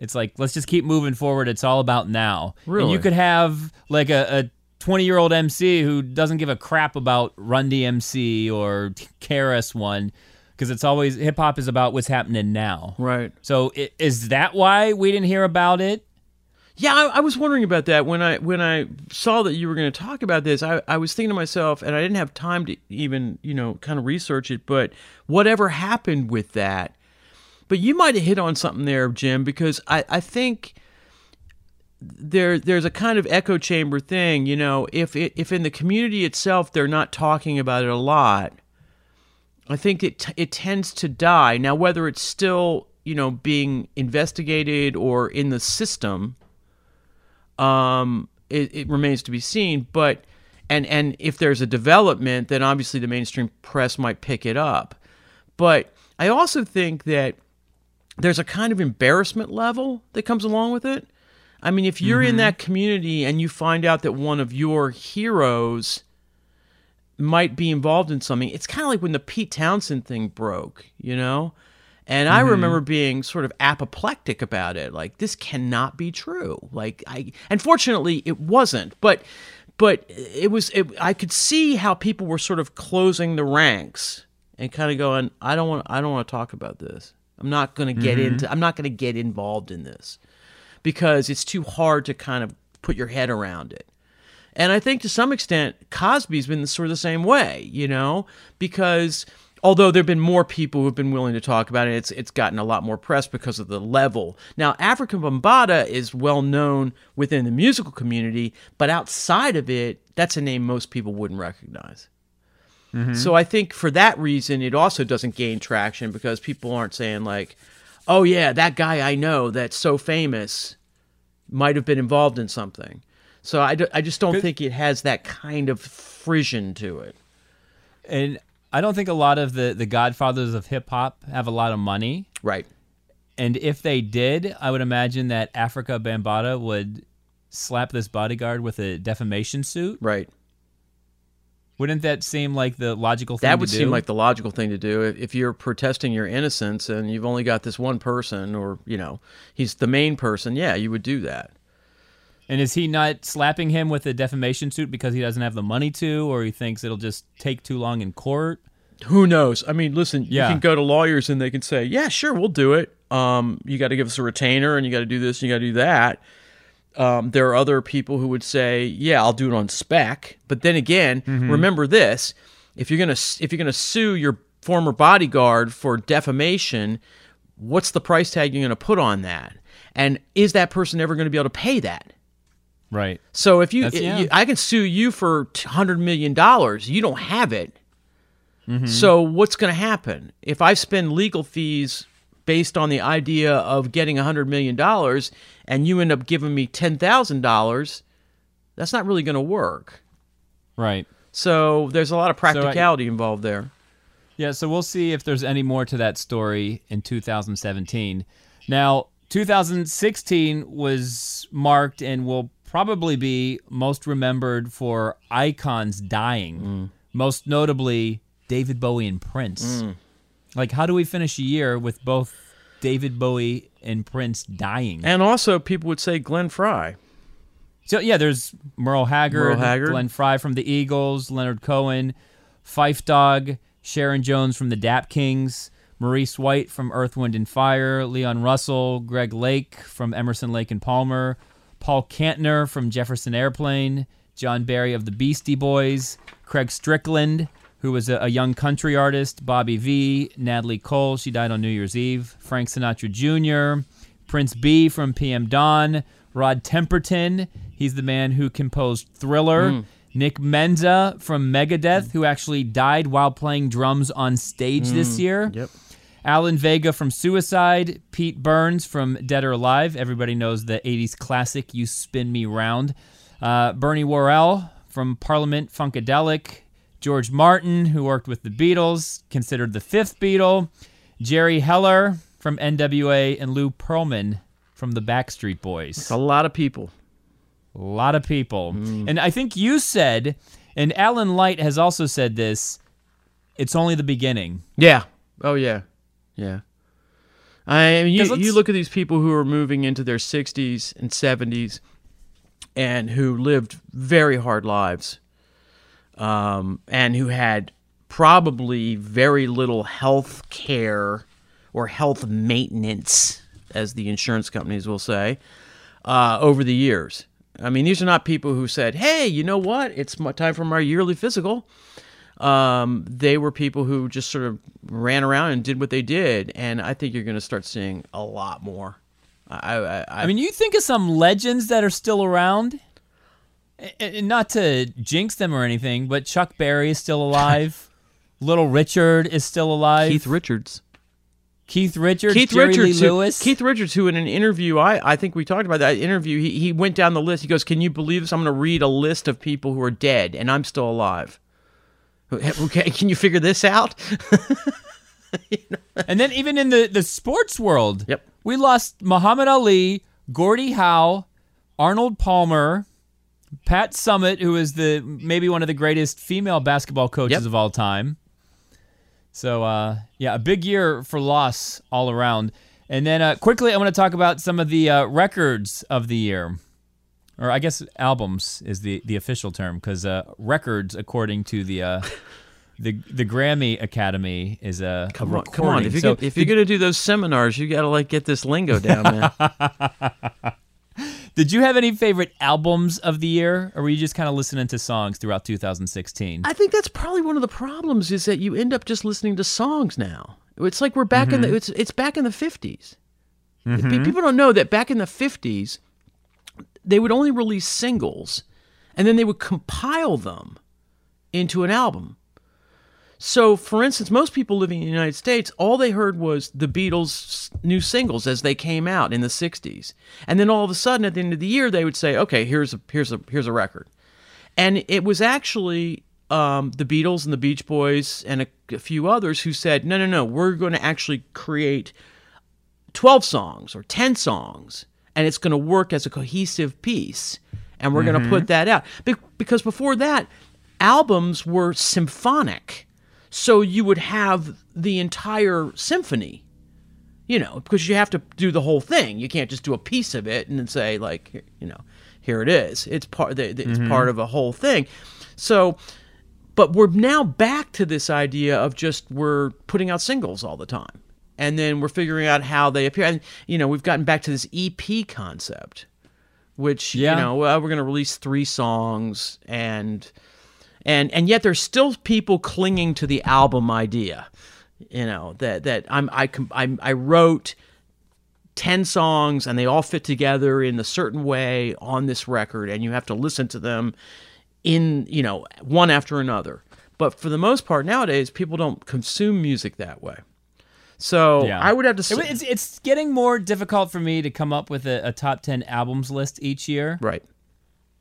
It's like, let's just keep moving forward. It's all about now. And Really? you could have like a, a 20 year old MC who doesn't give a crap about Run DMC or KRS One because it's always hip hop is about what's happening now. Right. So i- is that why we didn't hear about it? Yeah, I, I was wondering about that when I when I saw that you were going to talk about this. I, I was thinking to myself, and I didn't have time to even you know kind of research it. But whatever happened with that? But you might have hit on something there, Jim, because I I think there there's a kind of echo chamber thing. You know, if it, if in the community itself they're not talking about it a lot, I think it it tends to die. Now, whether it's still you know being investigated or in the system, um, it, it remains to be seen. But and and if there's a development, then obviously the mainstream press might pick it up. But I also think that there's a kind of embarrassment level that comes along with it. I mean, if you're in mm-hmm. that community and you find out that one of your heroes might be involved in something, it's kind of like when the Pete Townshend thing broke, you know? And I mm-hmm. remember being sort of apoplectic about it. Like this cannot be true. Like I and fortunately it wasn't. But but it was it, I could see how people were sort of closing the ranks and kind of going, I don't want I don't want to talk about this. I'm not going to get mm-hmm. into I'm not going to get involved in this because it's too hard to kind of put your head around it. And I think to some extent, Cosby's been sort of the same way, you know, because although there have been more people who've been willing to talk about it, it's it's gotten a lot more press because of the level. Now, Afrika Bambaataa is well known within the musical community, but outside of it, that's a name most people wouldn't recognize. So I think for that reason, it also doesn't gain traction because people aren't saying like, "Oh yeah, that guy I know that's so famous might have been involved in something." So I, d- I just don't think it has that kind of frisson to it. And I don't think a lot of the, the godfathers of hip hop have a lot of money. Right. And if they did, I would imagine that Afrika Bambaataa would slap this bodyguard with a defamation suit. Right. Wouldn't that seem like the logical thing That would seem like the logical thing to do if, if you're protesting your innocence and you've only got this one person, or you know, he's the main person. Yeah, you would do that. And is he not slapping him with a defamation suit because he doesn't have the money to, or he thinks it'll just take too long in court? Who knows? I mean, listen, Yeah. you can go to lawyers and they can say, "Yeah, sure, we'll do it." Um, you got to give us a retainer, and you got to do this, and you got to do that. Um, there are other people who would say, "Yeah, I'll do it on spec." But then again, remember this: if you're gonna if you're gonna sue your former bodyguard for defamation, what's the price tag you're gonna put on that? And is that person ever going to be able to pay that? Right. So if you, yeah. you I can sue you for hundred million dollars, you don't have it. So what's going to happen if I spend legal fees based on the idea of getting hundred million dollars, and you end up giving me ten thousand dollars? That's not really going to work. Right. So there's a lot of I- practicality involved there. Yeah, so we'll see if there's any more to that story in 2017. Now, 2016 was marked and will probably be most remembered for icons dying, mm. most notably David Bowie and Prince. Mm. Like, how do we finish a year with both David Bowie and Prince dying? And also, people would say Glenn Frey. So yeah, there's Merle Haggard, Merle Haggard. Glenn Frey from the Eagles, Leonard Cohen, Phife Dawg, Sharon Jones from the Dap Kings, Maurice White from Earth, Wind and Fire, Leon Russell, Greg Lake from Emerson Lake and Palmer, Paul Kantner from Jefferson Airplane, John Berry of the Beastie Boys, Craig Strickland, who was a, a young country artist, Bobby Vee, Natalie Cole, she died on New Year's Eve, Frank Sinatra Jr., Prince Be from PM Dawn, Rod Temperton, he's the man who composed Thriller. Hmm. Nick Menza from Megadeth, hmm. who actually died while playing drums on stage this hmm. year. Yep. Alan Vega from Suicide, Pete Burns from Dead or Alive. Everybody knows the 80s classic You Spin Me Round. Uh, Bernie Worrell from Parliament Funkadelic. George Martin, who worked with the Beatles, considered the fifth Beatle. Jerry Heller from NWA, and Lou Pearlman from the Backstreet Boys. It's a lot of people. A lot of people. Mm. And I think you said, and Alan Light has also said this, it's only the beginning. Yeah. Oh yeah. Yeah. I mean, you, you look at these people who are moving into their 60s and 70s and who lived very hard lives um, and who had probably very little health care or health maintenance, as the insurance companies will say, uh, over the years. I mean, these are not people who said, hey, you know what? It's time for my yearly physical um, they were people who just sort of ran around and did what they did, and I think you're going to start seeing a lot more. I, I, I, I mean, you think of some legends that are still around, and not to jinx them or anything, but Chuck Berry is still alive. Little Richard is still alive. Keith Richards. Keith Richards, Keith Jerry Richards, Lee who, Keith Richards, who in an interview, I, I think we talked about that interview. He, he went down the list. He goes, "Can you believe this? I'm going to read a list of people who are dead, and I'm still alive." Okay, can you figure this out? and then even in the, the sports world, Yep. we lost Muhammad Ali, Gordie Howe, Arnold Palmer, Pat Summitt, who is the maybe one of the greatest female basketball coaches Yep. of all time. So uh, yeah, a big year for loss all around. And then uh, quickly, I want to talk about some of the uh, records of the year, or I guess albums is the the official term because uh, records, according to the uh, the the Grammy Academy, is a Come on, come on. If you're, So gonna, if you're going to do those seminars, you got to like get this lingo down, man. Did you have any favorite albums of the year, or were you just kind of listening to songs throughout 2016? I think that's probably one of the problems is that you end up just listening to songs now. It's like we're back in the mm-hmm. it's it's back in the 50s. Mm-hmm. Pe- People don't know that back in the 50s they would only release singles and then they would compile them into an album. So, for instance, most people living in the United States, all they heard was the Beatles' new singles as they came out in the '60s, and then all of a sudden, at the end of the year, they would say, "Okay, here's a here's a here's a record," and it was actually um, the Beatles and the Beach Boys and a, a few others who said, "No, no, no, we're going to actually create 12 songs or 10 songs and it's going to work as a cohesive piece and we're going to put that out. Be- because before that albums were symphonic so you would have the entire symphony you know because you have to do the whole thing. You can't just do a piece of it and then say like you know here it is. It's part it's mm-hmm. part of a whole thing. So but we're now back to this idea of just we're putting out singles all the time. And then we're figuring out how they appear. And you know we've gotten back to this ep concept which Yeah. you know well, we're going to release three songs and and and yet there's still people clinging to the album idea you know that that i'm i I'm, i wrote 10 songs and they all fit together in a certain way on this record and you have to listen to them in you know one after another but for the most part nowadays people don't consume music that way so Yeah. i would have to say it's it's getting more difficult for me to come up with a, a top 10 albums list each year, right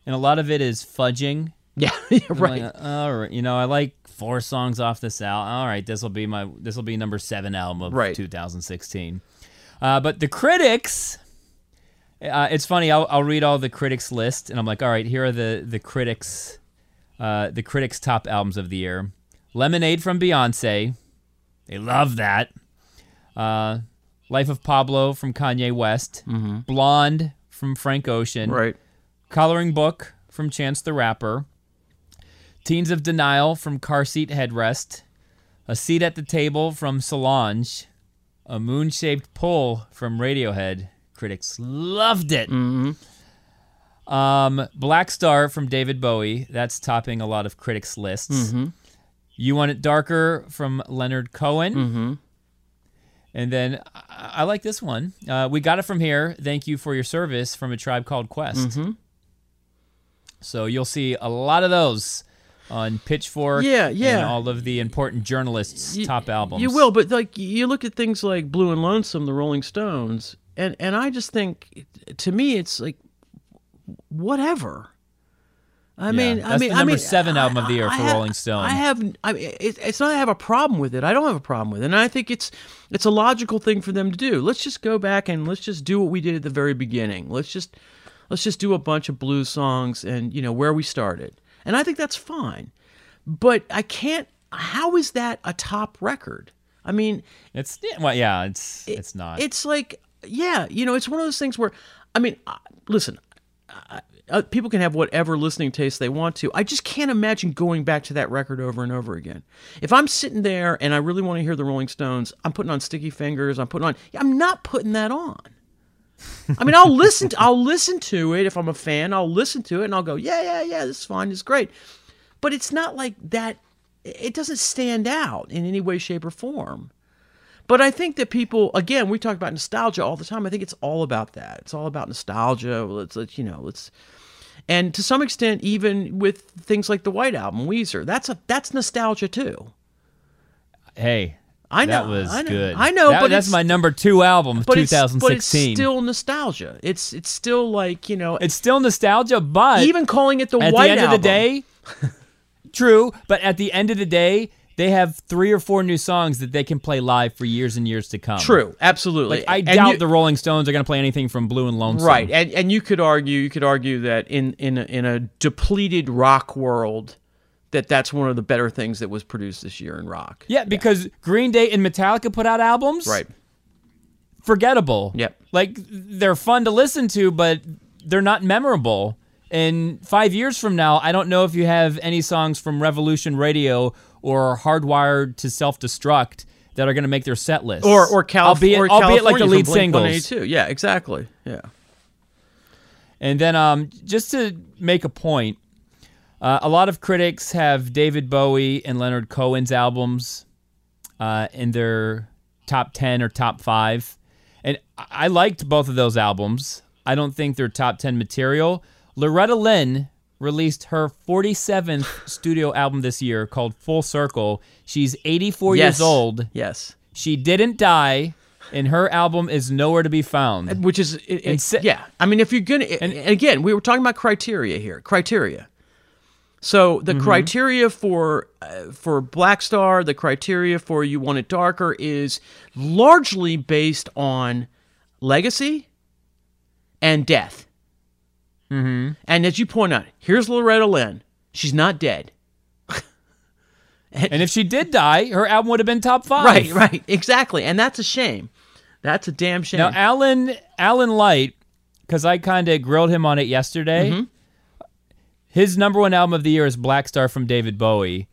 and a lot of it is fudging. Yeah right like, all right, you know, I like four songs off this album. All right, this will be my this will be number seven album of Right. 2016. Uh, but the critics, uh, it's funny. I'll, I'll read all the critics list, and I'm like, all right, here are the the critics, uh, the critics' top albums of the year. Lemonade from Beyonce. They love that. Uh, Life of Pablo from Kanye West. Blonde from Frank Ocean. Right. Coloring Book from Chance the Rapper. Teens of Denial from Car Seat Headrest. A Seat at the Table from Solange. A Moon Shaped Pool from Radiohead. Critics loved it. Um, Black Star from David Bowie. That's topping a lot of critics' lists. You Want It Darker from Leonard Cohen. And then I, I like this one. Uh, we got it from here. Thank you for your service from a tribe called Quest. So you'll see a lot of those on Pitchfork. Yeah, yeah. And all of the important journalists' You- top albums. You will, but like you look at things like Blue and Lonesome, the Rolling Stones, and and I just think, to me, it's like whatever. I mean, I mean, the I mean, seven album of the year I for have- Rolling Stone. I have, I mean, it, it's not. I have a problem with it. I don't have a problem with it, and I think it's it's a logical thing for them to do. Let's just go back and let's just do what we did at the very beginning. Let's just let's just do a bunch of blues songs and you know where we started, and I think that's fine. But I can't. How is that a top record? I mean, It's yeah, well, yeah, it's it's not. it's like, yeah, you know, it's one of those things where, I mean, listen, uh, uh, people can have whatever listening taste they want to. I just can't imagine going back to that record over and over again. If I'm sitting there and I really want to hear the Rolling Stones, I'm putting on Sticky Fingers. I'm putting on. I'm not putting that on. I mean, I'll listen. To, I'll listen to it if I'm a fan. I'll listen to it and I'll go, yeah, yeah, yeah. This is fine. It's great. But it's not like that. It doesn't stand out in any way, shape, or form. But I think that people, again, we talk about nostalgia all the time. I think it's all about that. It's all about nostalgia. Let's, let's you know, let's, and to some extent, even with things like the White Album, Weezer, that's a that's nostalgia too. hey, I know, that was I know, good. I know, That- but that's it's- my number two album of But it's, 2016. but it's still nostalgia. It's it's still like you know, It's still nostalgia, but even calling it the at White the end Album. of the day, true. But at the end of the day, they have three or four new songs that they can play live for years and years to come. true, absolutely. Like I And doubt you- the Rolling Stones are going to play anything from Blue and Lonesome. Right, and and you could argue you could argue that in in a, in a depleted rock world, that that's one of the better things that was produced this year in rock. Yeah, because Green Day and Metallica put out albums. Right. Forgettable. Yep. Like they're fun to listen to, but they're not memorable. And five years from now, I don't know if you have any songs from Revolution Radio or Hardwired to Self Destruct that are going to make their set list. Or or, Calif- albeit, or albeit like the California lead singles. 182. Yeah, exactly. Yeah. And then, um, just to make a point, uh, a lot of critics have David Bowie and Leonard Cohen's albums uh, in their top 10 or top five. And I liked both of those albums. I don't think they're top 10 material. Loretta Lynn released her 47th studio album this year called Full Circle. She's 84 yes. years old. Yes. She didn't die, and her album is nowhere to be found. Which is it, it- si- yeah. I mean, if you're gonna and, again, we were talking about criteria here. Criteria. So the criteria for uh, for Black Star, the criteria for You Want It Darker is largely based on legacy and death. Mm-hmm. And as you point out, here's Loretta Lynn. She's not dead. And if she did die, her album would have been top five. Right, right, exactly. And that's a shame. That's a damn shame. Now, Alan Alan Light, because I kind of grilled him on it yesterday. Mm-hmm. His number one album of the year is Black Star from David Bowie,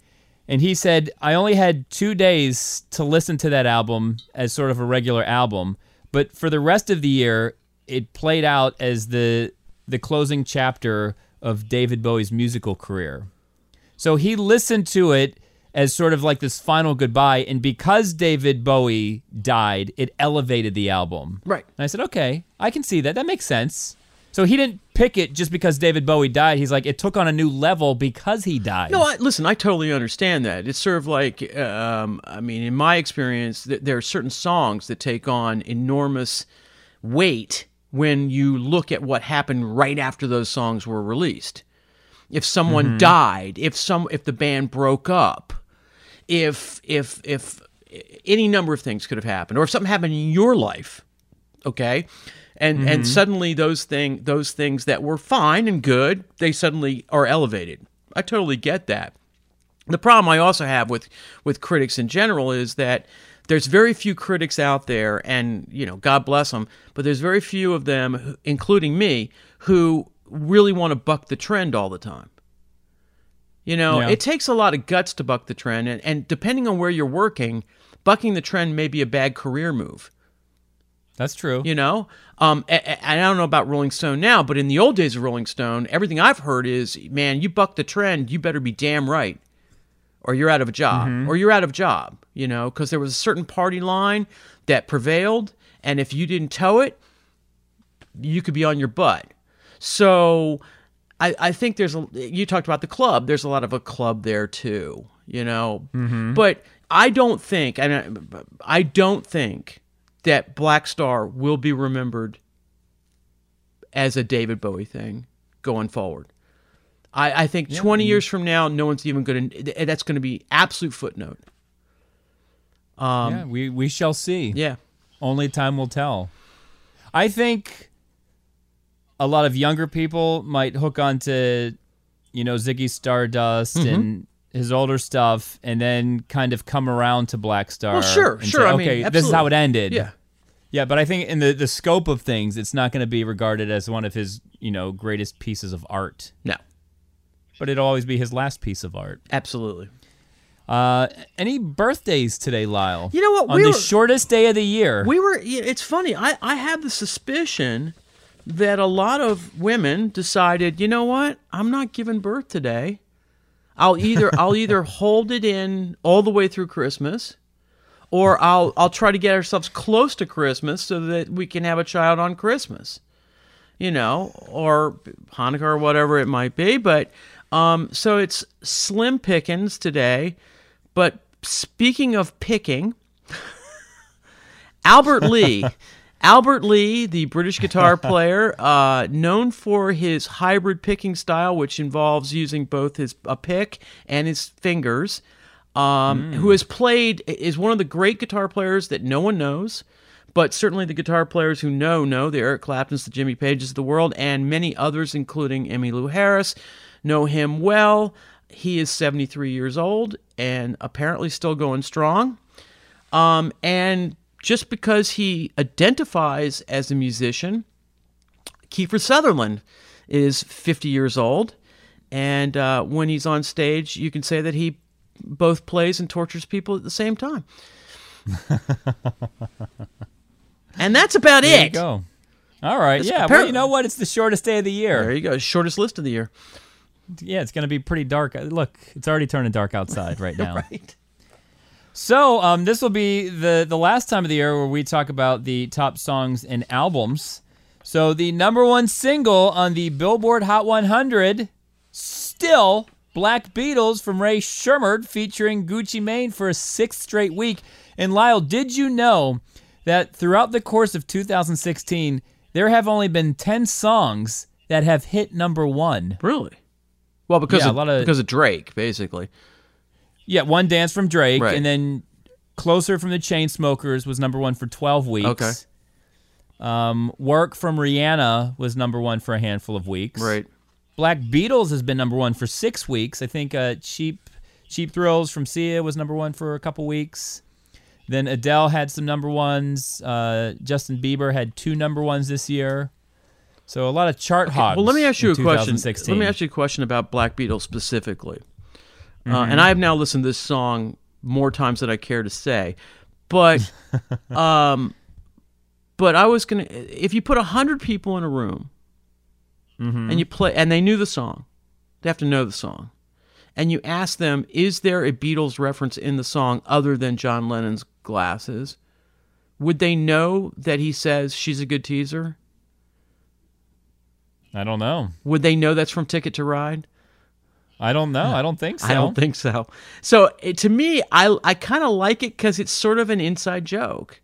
and he said I only had two days to listen to that album as sort of a regular album, but for the rest of the year, it played out as the the closing chapter of David Bowie's musical career. So he listened to it as sort of like this final goodbye. And because David Bowie died, it elevated the album. Right. And I said, okay, I can see that. That makes sense. So he didn't pick it just because David Bowie died. He's like, it took on a new level because he died. No, I, listen, I totally understand that. It's sort of like, um, I mean, in my experience, th- there are certain songs that take on enormous weight when you look at what happened right after those songs were released. If someone died, if some, if the band broke up, if if if any number of things could have happened, or if something happened in your life, okay, and and mm-hmm. suddenly those thing those things that were fine and good, they suddenly are elevated. I totally get that. the problem I also have with with critics in general is that there's very few critics out there, and you know, God bless them, but there's very few of them, including me, who really want to buck the trend all the time. You know, Yeah. it takes a lot of guts to buck the trend, and, and depending on where you're working, bucking the trend may be a bad career move. That's true. You know, um, and I don't know about Rolling Stone now, but in the old days of Rolling Stone, everything I've heard is, man, you buck the trend, you better be damn right, or you're out of a job, or you're out of job. You know, because there was a certain party line that prevailed, and if you didn't toe it, you could be on your butt. So, I, I think there's a. You talked about the club. There's a lot of a club there too. You know, but I don't think, and I, I don't think that Black Star will be remembered as a David Bowie thing going forward. I, I think 20 years from now, no one's even going to. That's going to be absolute footnote. yeah, we we shall see. Yeah. Only time will tell. I think a lot of younger people might hook onto, you know, Ziggy Stardust Mm-hmm. and his older stuff, and then kind of come around to Black Star. Well, sure, sure, Say, I mean, okay, this is how it ended. Yeah. Yeah, but I think in the the scope of things, it's not going to be regarded as one of his, you know, greatest pieces of art. No. But it'll always be his last piece of art. Absolutely. Uh, any birthdays today, Lyle? You know what? On We the were- shortest day of the year. We were. It's funny. I I have the suspicion that a lot of women decided, you know what? I'm not giving birth today. I'll either I'll either hold it in all the way through Christmas, or I'll I'll try to get ourselves close to Christmas so that we can have a child on Christmas. You know, or Hanukkah or whatever it might be. But um, so it's slim pickings today. But speaking of picking, Albert Lee. Albert Lee, the British guitar player, uh, known for his hybrid picking style, which involves using both his a pick and his fingers, um, who has played is one of the great guitar players that no one knows, but certainly the guitar players who know know the Eric Claptons, the Jimmy Pages of the world, and many others, including Emmylou Harris, know him well. He is 73 years old and apparently still going strong. Um, and just because he identifies as a musician, Kiefer Sutherland is 50 years old. And uh, when he's on stage, you can say that he both plays and tortures people at the same time. and that's about There it. you go. All right. Yeah. Well, you know what? It's the shortest day of the year. There you go. Shortest list of the year. Yeah, it's going to be pretty dark. Uh, Look, it's already turning dark outside right now. Right. So, um, this will be the the last time of the year where we talk about the top songs and albums. So, the number one single on the Billboard Hot 100, still Black Beatles from Rae Sremmurd, featuring Gucci Mane for a sixth straight week. And Lyle, did you know that throughout the course of 2016, there have only been 10 songs that have hit number one? Really? Well, because Yeah, a of, lot of- because of Drake, basically. Yeah, one dance from Drake, Right. and then closer from the Chainsmokers was number one for twelve weeks. Okay. Um, Work from Rihanna was number one for a handful of weeks. Right. Black Beatles has been number one for six weeks. I think uh, Cheap Cheap Thrills from Sia was number one for a couple weeks. Then Adele had some number ones. Uh, Justin Bieber had two number ones this year. So a lot of chart hogs. Well, let me ask you a question. Let me ask you a question about Black Beatles specifically. Uh, Mm-hmm. and I have now listened to this song more times than I care to say, but, um, but I was gonna. If you put a hundred people in a room, Mm-hmm. and you play, and they knew the song, they have to know the song, and you ask them, "Is there a Beatles reference in the song other than John Lennon's glasses?" Would they know that he says she's a good teaser? I don't know. Would they know that's from Ticket to Ride? I don't know. I don't think so. I don't think so. So it, to me, I I kind of like it because it's sort of an inside joke.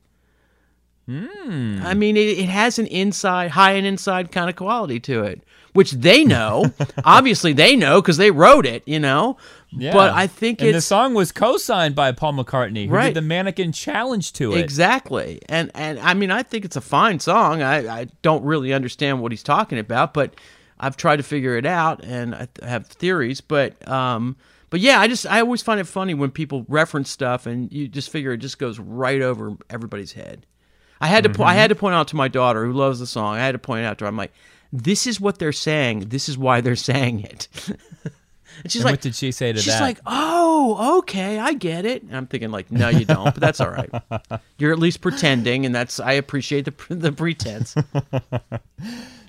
Hmm. I mean, it, it has an inside, high and inside kind of quality to it, which they know. Obviously, they know because they wrote it. You know. Yeah. But I think and the song was co-signed by Paul McCartney, who Right. did the Mannequin Challenge to it. exactly, and and I mean, I think it's a fine song. I I don't really understand what he's talking about, but I've tried to figure it out, and I th- have theories. But um, But yeah, I just I always find it funny when people reference stuff and you just figure it just goes right over everybody's head. I had to po- I had to point out to my daughter who loves the song. I had to point out to her. I'm like, this is what they're saying. This is why they're saying it. and she's And like, what did she say to she's that? She's like, oh, okay, I get it. And I'm thinking like, no, you don't. But that's all right. You're at least pretending, and that's I appreciate the the pretense.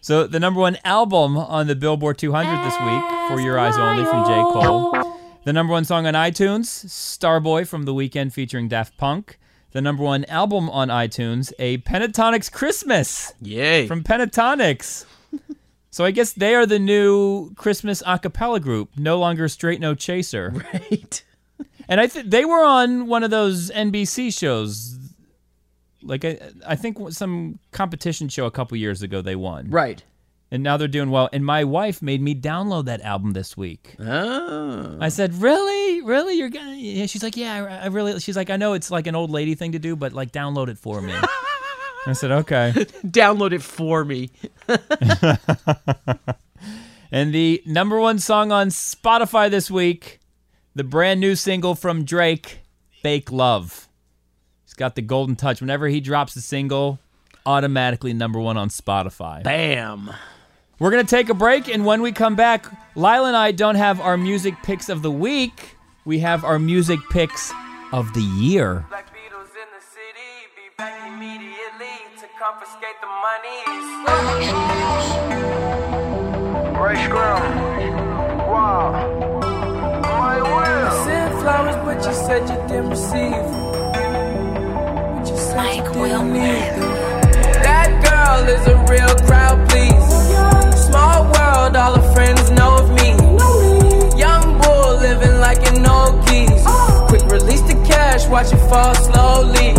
So the number one album on the Billboard 200 this week, For Your Eyes Only from J. Cole. The number one song on iTunes, Starboy from The Weeknd featuring Daft Punk. The number one album on iTunes, A Pentatonix Christmas Yay! from Pentatonix. so I guess they are the new Christmas a cappella group, no longer Straight No Chaser. right. And I think they were on one of those NBC shows. Like I, I think some competition show a couple years ago they won. Right. and now they're doing well. And my wife made me download that album this week. Oh. I said, "Really, really? You're gonna?" Yeah, she's like, "Yeah, I, I really." She's like, "I know it's like an old lady thing to do, but like, download it for me." I said, "Okay." Download it for me. And the number one song on Spotify this week, the brand new single from Drake, "Fake Love." He's got the golden touch. Whenever he drops a single, automatically number one on Spotify. Bam. We're going to take a break, and when we come back, Lyle and I don't have our music picks of the week. We have our music picks of the year. Black Beatles in the city, be back immediately to confiscate the monies. Ray Scrum. Wow. My will. Sent flowers, but you said you didn't receive. Didn't need them. That girl is a real crowd, please. Small world, all her friends know of me. Young bull living like an old geese. Quick release the cash, watch it fall slowly.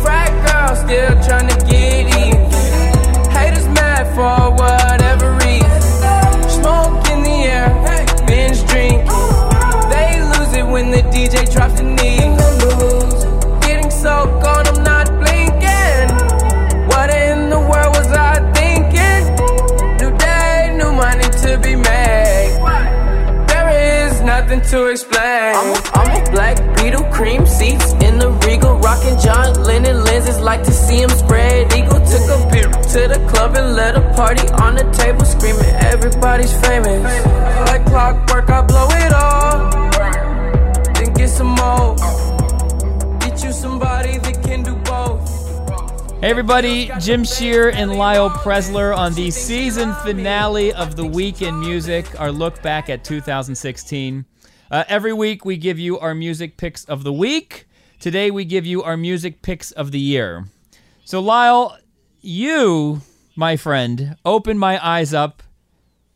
Frat girl still trying to get even. To explain. I'm a, I'm a black beetle, cream seats in the regal, rocking John Lennon lenses. Like to see him spread eagle. Took a beer to the club and let a party on the table, screaming everybody's famous. Like clockwork, I blow it all, then get some more. Get you somebody that can do both. Hey, everybody, Jim Shearer and Lyle Preslar on the season finale of The Week in Music, our look back at 2016. Uh, every week, we give you our music picks of the week. Today, we give you our music picks of the year. So, Lyle, you, my friend, opened my eyes up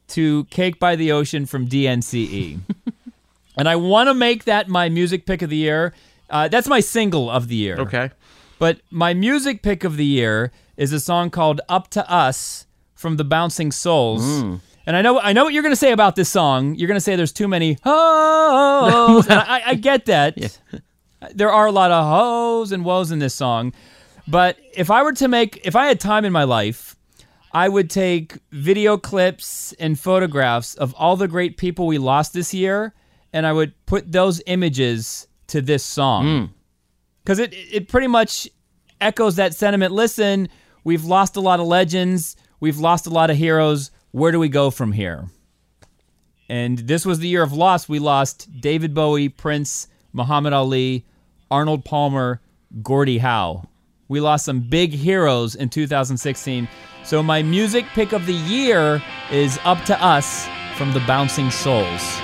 to Cake by the Ocean from DNCE. and I want to make that my music pick of the year. Uh, that's my single of the year. Okay. But my music pick of the year is a song called "Up to Us" from the Bouncing Souls. And I know I know what you're going to say about this song. You're going to say there's too many hoes. and I, I get that. There are a lot of hoes and woes in this song. But if I were to make, if I had time in my life, I would take video clips and photographs of all the great people we lost this year, and I would put those images to this song hmm. because it it pretty much echoes that sentiment. Listen, we've lost a lot of legends, we've lost a lot of heroes. Where do we go from here? And this was the year of loss. We lost David Bowie, Prince, Muhammad Ali, Arnold Palmer, Gordie Howe. We lost some big heroes in 2016. So my music pick of the year is Up to Us from the Bouncing Souls.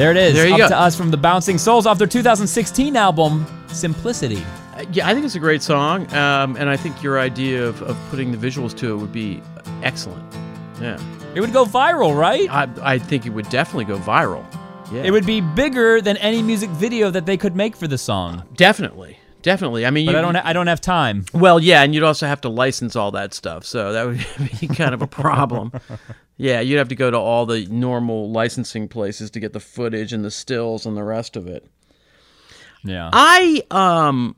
There it is. There you Up go. to us from the Bouncing Souls off their 2016 album Simplicity. Yeah, I think it's a great song, um, and I think your idea of, of putting the visuals to it would be excellent. Yeah, It would go viral, right? I, I think it would definitely go viral. Yeah, It would be bigger than any music video that they could make for the song. definitely, definitely. I mean, But you, I don't. I don't have time. Well, yeah, and you'd also have to license all that stuff, so that would be kind of a problem. yeah, you'd have to go to all the normal licensing places to get the footage and the stills and the rest of it. Yeah. I um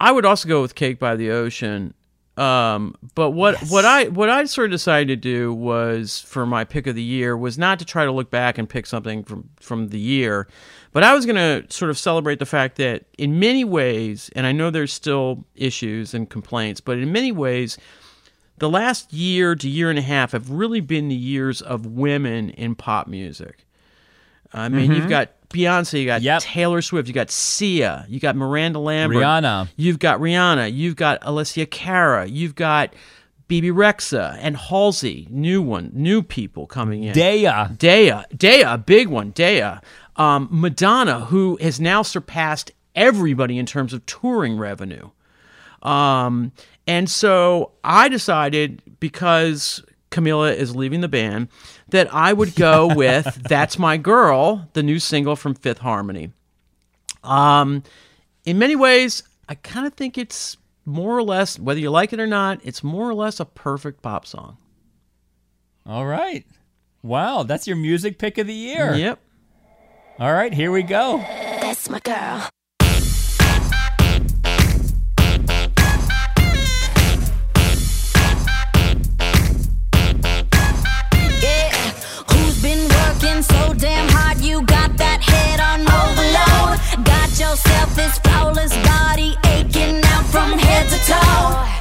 I would also go with Cake by the Ocean. Um but what what I what I sort of decided to do was for my pick of the year was not to try to look back and pick something from from the year, but I was going to sort of celebrate the fact that in many ways and I know there's still issues and complaints, but in many ways the last year to year and a half have really been the years of women in pop music. I mean, you've got Beyonce, you got Mm-hmm. Yep. Taylor Swift, you got Sia, you got Miranda Lambert, Rihanna. you've got Rihanna, you've got Alessia Cara, you've got Bebe Rexha and Halsey, new one, new people coming in. Dea. Dea, Dea, a big one, Dea. Um, Madonna, who has now surpassed everybody in terms of touring revenue. Um, and so I decided because Camila is leaving the band that I would go with "That's My Girl," the new single from Fifth Harmony. Um, in many ways, I kind of think it's more or less, whether you like it or not, it's more or less a perfect pop song. All right. Wow, that's your music pick of the year. Yep. All right, here we go. That's my girl. Yeah, who's been working so damn hard? You got that head on overload. Got yourself this flawless body aching out from head to toe.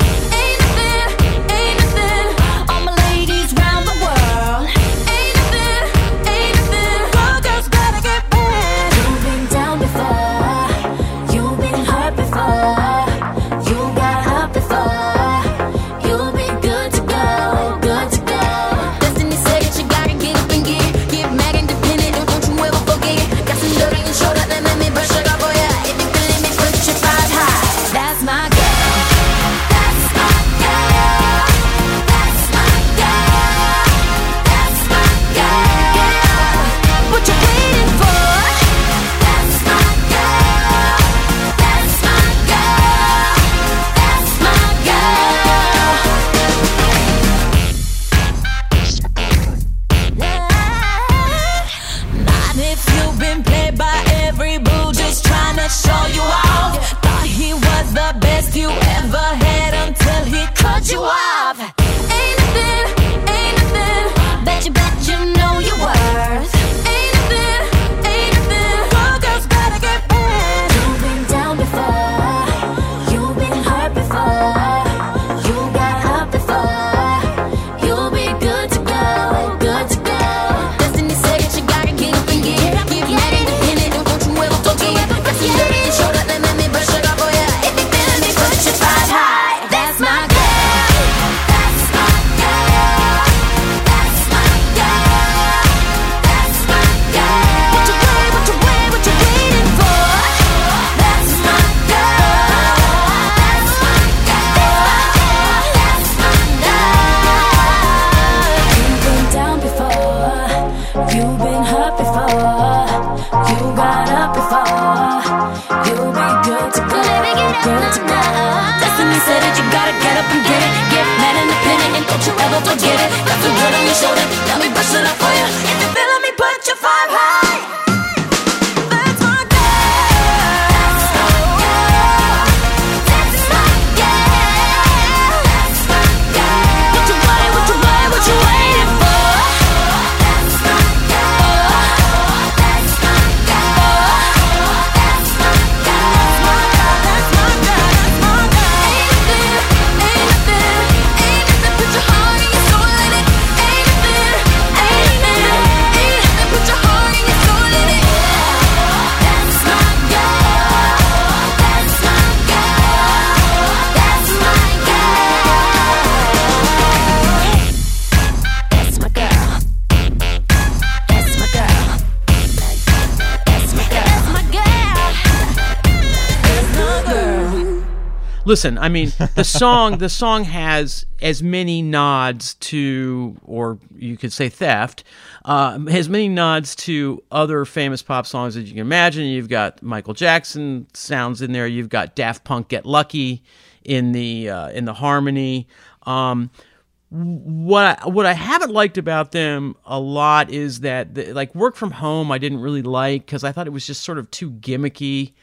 Listen, I mean, the song the song has as many nods to, or you could say theft, uh, has many nods to other famous pop songs that you can imagine. You've got Michael Jackson sounds in there. You've got Daft Punk "Get Lucky" in the uh, in the harmony. Um, what I, what I haven't liked about them a lot is that the, like work from home I didn't really like because I thought it was just sort of too gimmicky.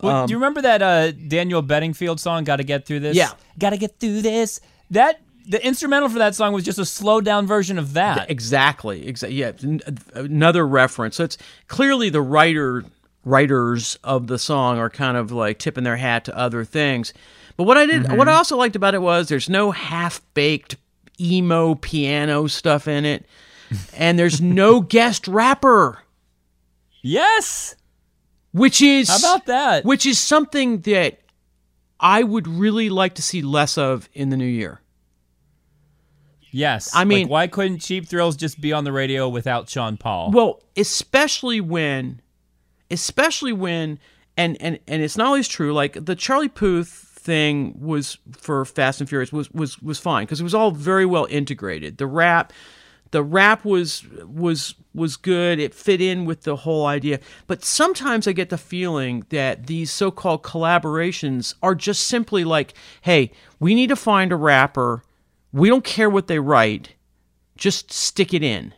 Well, do you remember that uh, Daniel Bedingfield song, Gotta Get Through This? Yeah. Gotta Get Through This. That The instrumental for that song was just a slowed down version of that. Exactly. Exactly. Yeah. Another reference. So it's clearly the writer writers of the song are kind of like tipping their hat to other things. But what I did, what I also liked about it was there's no half baked emo piano stuff in it, and there's no guest rapper, Yes. Which is How about that? Which is something that I would really like to see less of in the new year. Yes. I mean- Like, why couldn't Cheap Thrills just be on the radio without Sean Paul? Well, especially when, especially when, and and and it's not always true. Like the Charlie Puth thing was for Fast and Furious was was was fine because it was all very well integrated. The rap, the rap was was was good. It fit in with the whole idea. But sometimes I get the feeling that these so-called collaborations are just simply like, hey, we need to find a rapper. We don't care what they write. Just stick it in.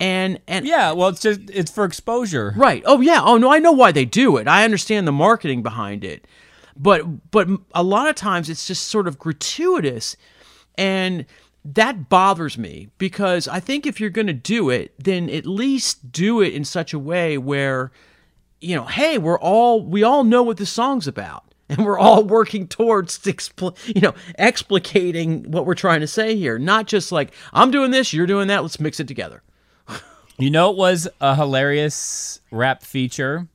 And and yeah, well, it's just it's for exposure. Right. Oh yeah. Oh no, I know why they do it. I understand the marketing behind it. But but a lot of times it's just sort of gratuitous and that bothers me because I think if you're going to do it, then at least do it in such a way where you know, hey, we're all we all know what the song's about. And we're all working towards, expl- you know, explicating what we're trying to say here. Not just like I'm doing this, you're doing that. Let's mix it together. You know, it was a hilarious rap feature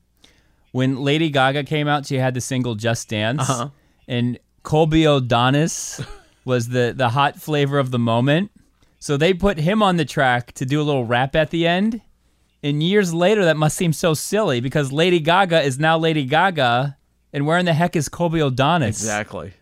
when Lady Gaga came out. She had the single "Just Dance," Uh-huh. and Colby O'Donis was the the hot flavor of the moment. So they put him on the track to do a little rap at the end. And years later, that must seem so silly because Lady Gaga is now Lady Gaga, and where in the heck is Colby O'Donis? Exactly.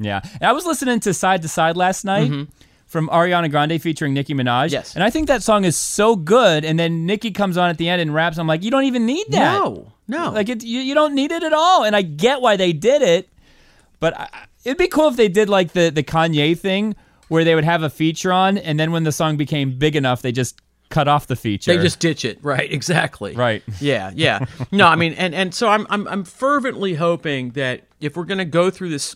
Yeah. And I was listening to Side to Side last night from Ariana Grande featuring Nicki Minaj. Mm-hmm. Yes. And I think that song is so good. And then Nicki comes on at the end and raps. I'm like, you don't even need that. No, no. Like, it, you, you don't need it at all. And I get why they did it. But I, it'd be cool if they did like the, the Kanye thing where they would have a feature on. And then when the song became big enough, they just cut off the feature. They just ditch it, right? Exactly. Right. Yeah, yeah. No, I mean, and and so I'm I'm I'm fervently hoping that if we're gonna go through this,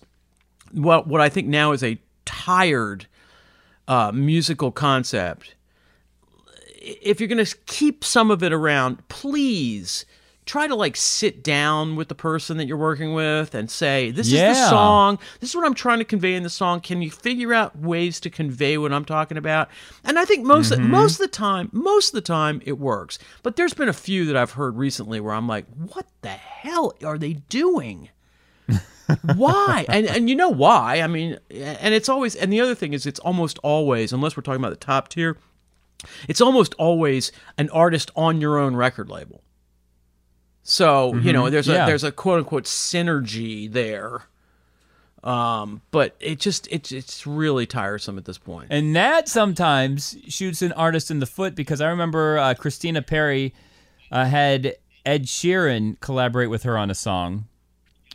what what I think now is a tired uh, musical concept, if you're gonna keep some of it around, please try to like sit down with the person that you're working with and say this is the song. This is what i'm trying to convey in the song. Can you figure out ways to convey what i'm talking about? And i think most mm-hmm. most of the time most of the time it works. But there's been a few that i've heard recently where i'm like what the hell are they doing? Why? And and you know why? I mean and it's always and the other thing is it's almost always unless we're talking about the top tier it's almost always an artist on your own record label so you know there's Yeah. a there's a quote unquote synergy there um but it just it's it's really tiresome at this point. point And that sometimes shoots an artist in the foot because I remember uh, Christina Perri uh, had Ed Sheeran collaborate with her on a song.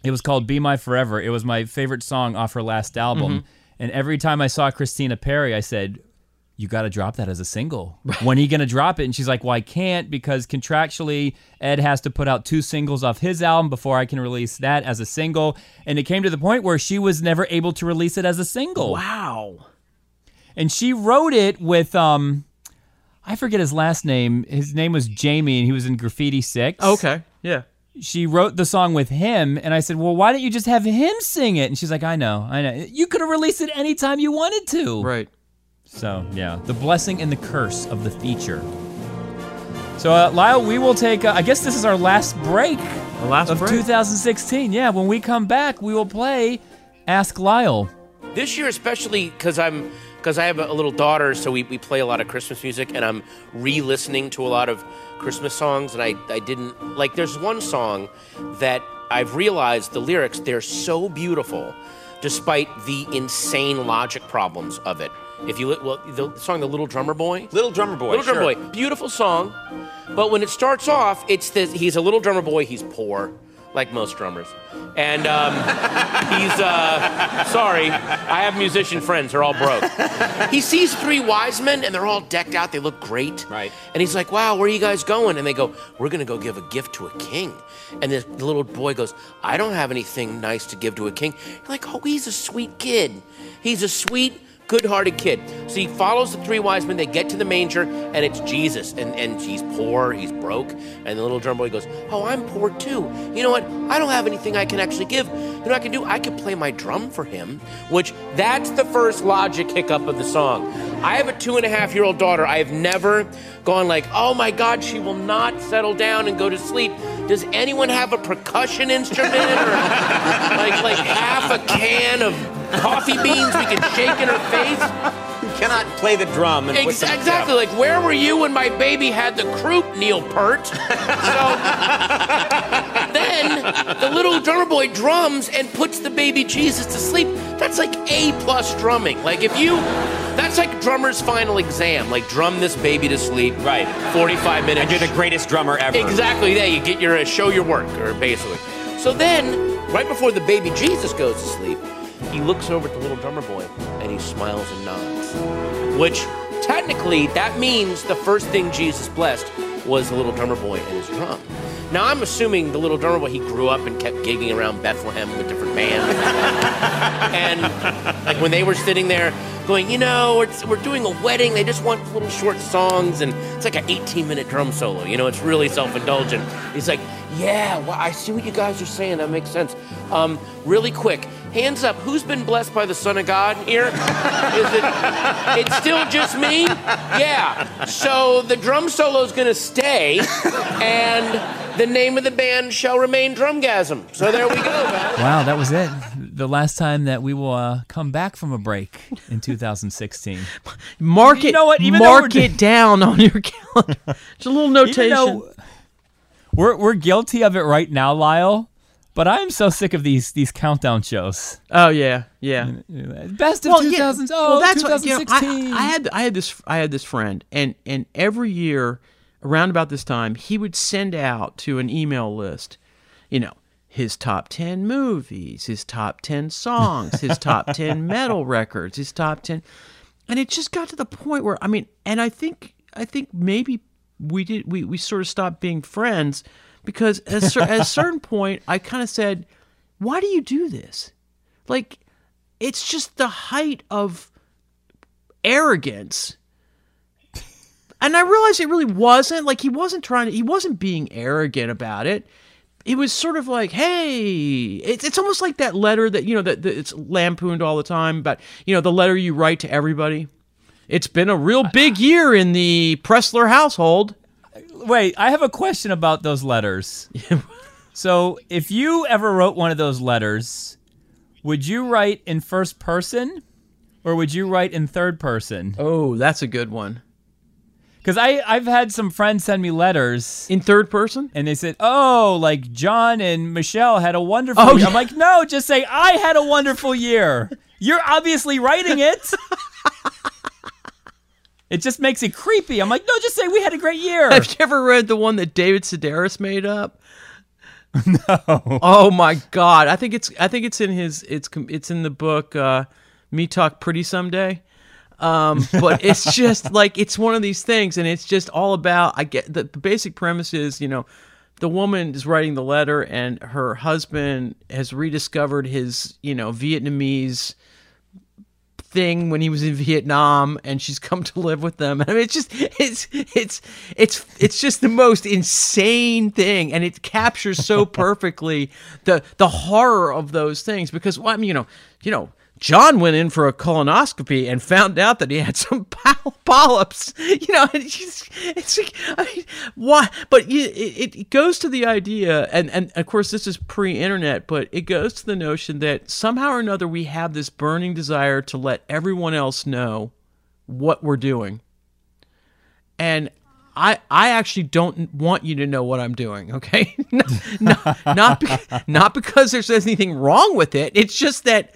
It was called "Be My Forever." It was my favorite song off her last album. Mm-hmm. And every time I saw Christina Perri, I said, "You got to drop that as a single. When are you going to drop it?" And she's like, "Well, I can't because contractually Ed has to put out two singles off his album before I can release that as a single." And it came to the point where she was never able to release it as a single. Wow. And she wrote it with um, I forget his last name. His name was Jamie, and he was in Graffiti Six Okay. Yeah. she wrote the song with him and I said, "Well, why don't you just have him sing it?" And she's like, "I know. I know. You could have released it anytime you wanted to." Right. So, yeah, the blessing and the curse of the feature. So, uh, Lyle, we will take uh, I guess this is our last break The last of break. 2016. Yeah, when we come back, we will play Ask Lyle. This year, especially because I'm because I have a little daughter, so we, we play a lot of Christmas music, and I'm re-listening to a lot of Christmas songs, and I I didn't like. There's one song that I've realized the lyrics they're so beautiful, despite the insane logic problems of it. If you li- well, the song "The Little Drummer Boy," Little Drummer Boy. Little Drummer sure. Boy, beautiful song. But when it starts off, it's this. He's a little drummer boy. He's poor, like most drummers, and um, he's uh, sorry. I have musician friends. They're all broke. He sees three wise men, and they're all decked out. They look great. Right. And he's like, "Wow, where are you guys going?" And they go, "We're gonna go give a gift to a king." And the the little boy goes, "I don't have anything nice to give to a king." You're like, "Oh, he's a sweet kid. He's a sweet." Good-hearted kid. So he follows the three wise men. They get to the manger, and it's Jesus, and and he's poor, he's broke, and the little drum boy goes, "Oh, I'm poor too. You know what? I don't have anything I can actually give. You know what I can do? I can play my drum for him." Which that's the first logic hiccup of the song. I have a two and a half year old daughter. I have never gone like, "Oh my God, she will not settle down and go to sleep." Does anyone have a percussion instrument or like like half a can of coffee beans we can shake in her face? You cannot play the drum and Ex- exactly. Like, where were you when my baby had the croup, Neil Peart? So then the little drummer boy drums and puts the baby Jesus to sleep. That's like A plus drumming. Like, if you, that's like drummer's final exam. Like, drum this baby to sleep. Right. 45 minutes. And you're the greatest drummer ever. Exactly. There, you get your uh, show your work, or basically. So then, right before the baby Jesus goes to sleep, he looks over at the little drummer boy and he smiles and nods. Which technically that means the first thing Jesus blessed was the little drummer boy and his drum. Now I'm assuming the little drummer boy he grew up and kept gigging around Bethlehem with different bands. and like when they were sitting there going, you know, we're, we're doing a wedding, they just want little short songs, and it's like an 18 minute drum solo. You know, it's really self indulgent. He's like, yeah, well, I see what you guys are saying. That makes sense. Um, really quick, hands up. Who's been blessed by the Son of God here? Is it? It's still just me. Yeah. So the drum solo is gonna stay, and the name of the band shall remain Drumgasm. So there we go, guys. Wow, that was it. The last time that we will uh, come back from a break in 2016. Mark You it. know what? Even mark it down on your calendar. Just a little notation. Even though we're we're guilty of it right now, Lyle. But I am so sick of these these countdown shows. oh yeah, yeah. Best of Well, 2000s. yeah. Oh, well, that's what, you know, 2016. I, I had I had this I had this friend, and and every year around about this time, he would send out to an email list, you know, his top ten movies, his top ten songs, his top ten metal records, his top ten, and it just got to the point where I mean, and I think I think maybe we did we we sort of stopped being friends because at a, cer- at a certain point, I kind of said, "Why do you do this?" Like, it's just the height of arrogance. And I realized it really wasn't like he wasn't trying to, he wasn't being arrogant about it. It was sort of like, hey, it's, it's almost like that letter that, you know, that, that it's lampooned all the time, but, you know, the letter you write to everybody. It's been a real big year in the Preslar household. Wait, I have a question about those letters. so, if you ever wrote one of those letters, would you write in first person or would you write in third person? Oh, that's a good one. Because I I've had some friends send me letters. In third person? and they said, "Oh, like John and Michelle had a wonderful." Oh, year. I'm like, "No, just say I had a wonderful year." You're obviously writing it. it just makes it creepy. I'm like, "No, just say we had a great year." Have you ever read the one that David Sedaris made up? No. Oh my God! I think it's I think it's in his it's it's in the book uh, "Me Talk Pretty Someday." Um, but it's just like it's one of these things, and it's just all about. I get the, the basic premise is you know the woman is writing the letter, and her husband has rediscovered his you know Vietnamese thing when he was in Vietnam and she's come to live with them. I mean it's just it's it's it's it's just the most insane thing and it captures so perfectly the the horror of those things because well, I mean you know, you know John went in for a colonoscopy and found out that he had some poly- polyps. You know, it's, it's I mean, why? But you, it, it goes to the idea, and, and of course, this is pre internet, but it goes to the notion that somehow or another we have this burning desire to let everyone else know what we're doing. And I, I actually don't want you to know what I'm doing, okay? not, not, be- not because there's anything wrong with it. It's just that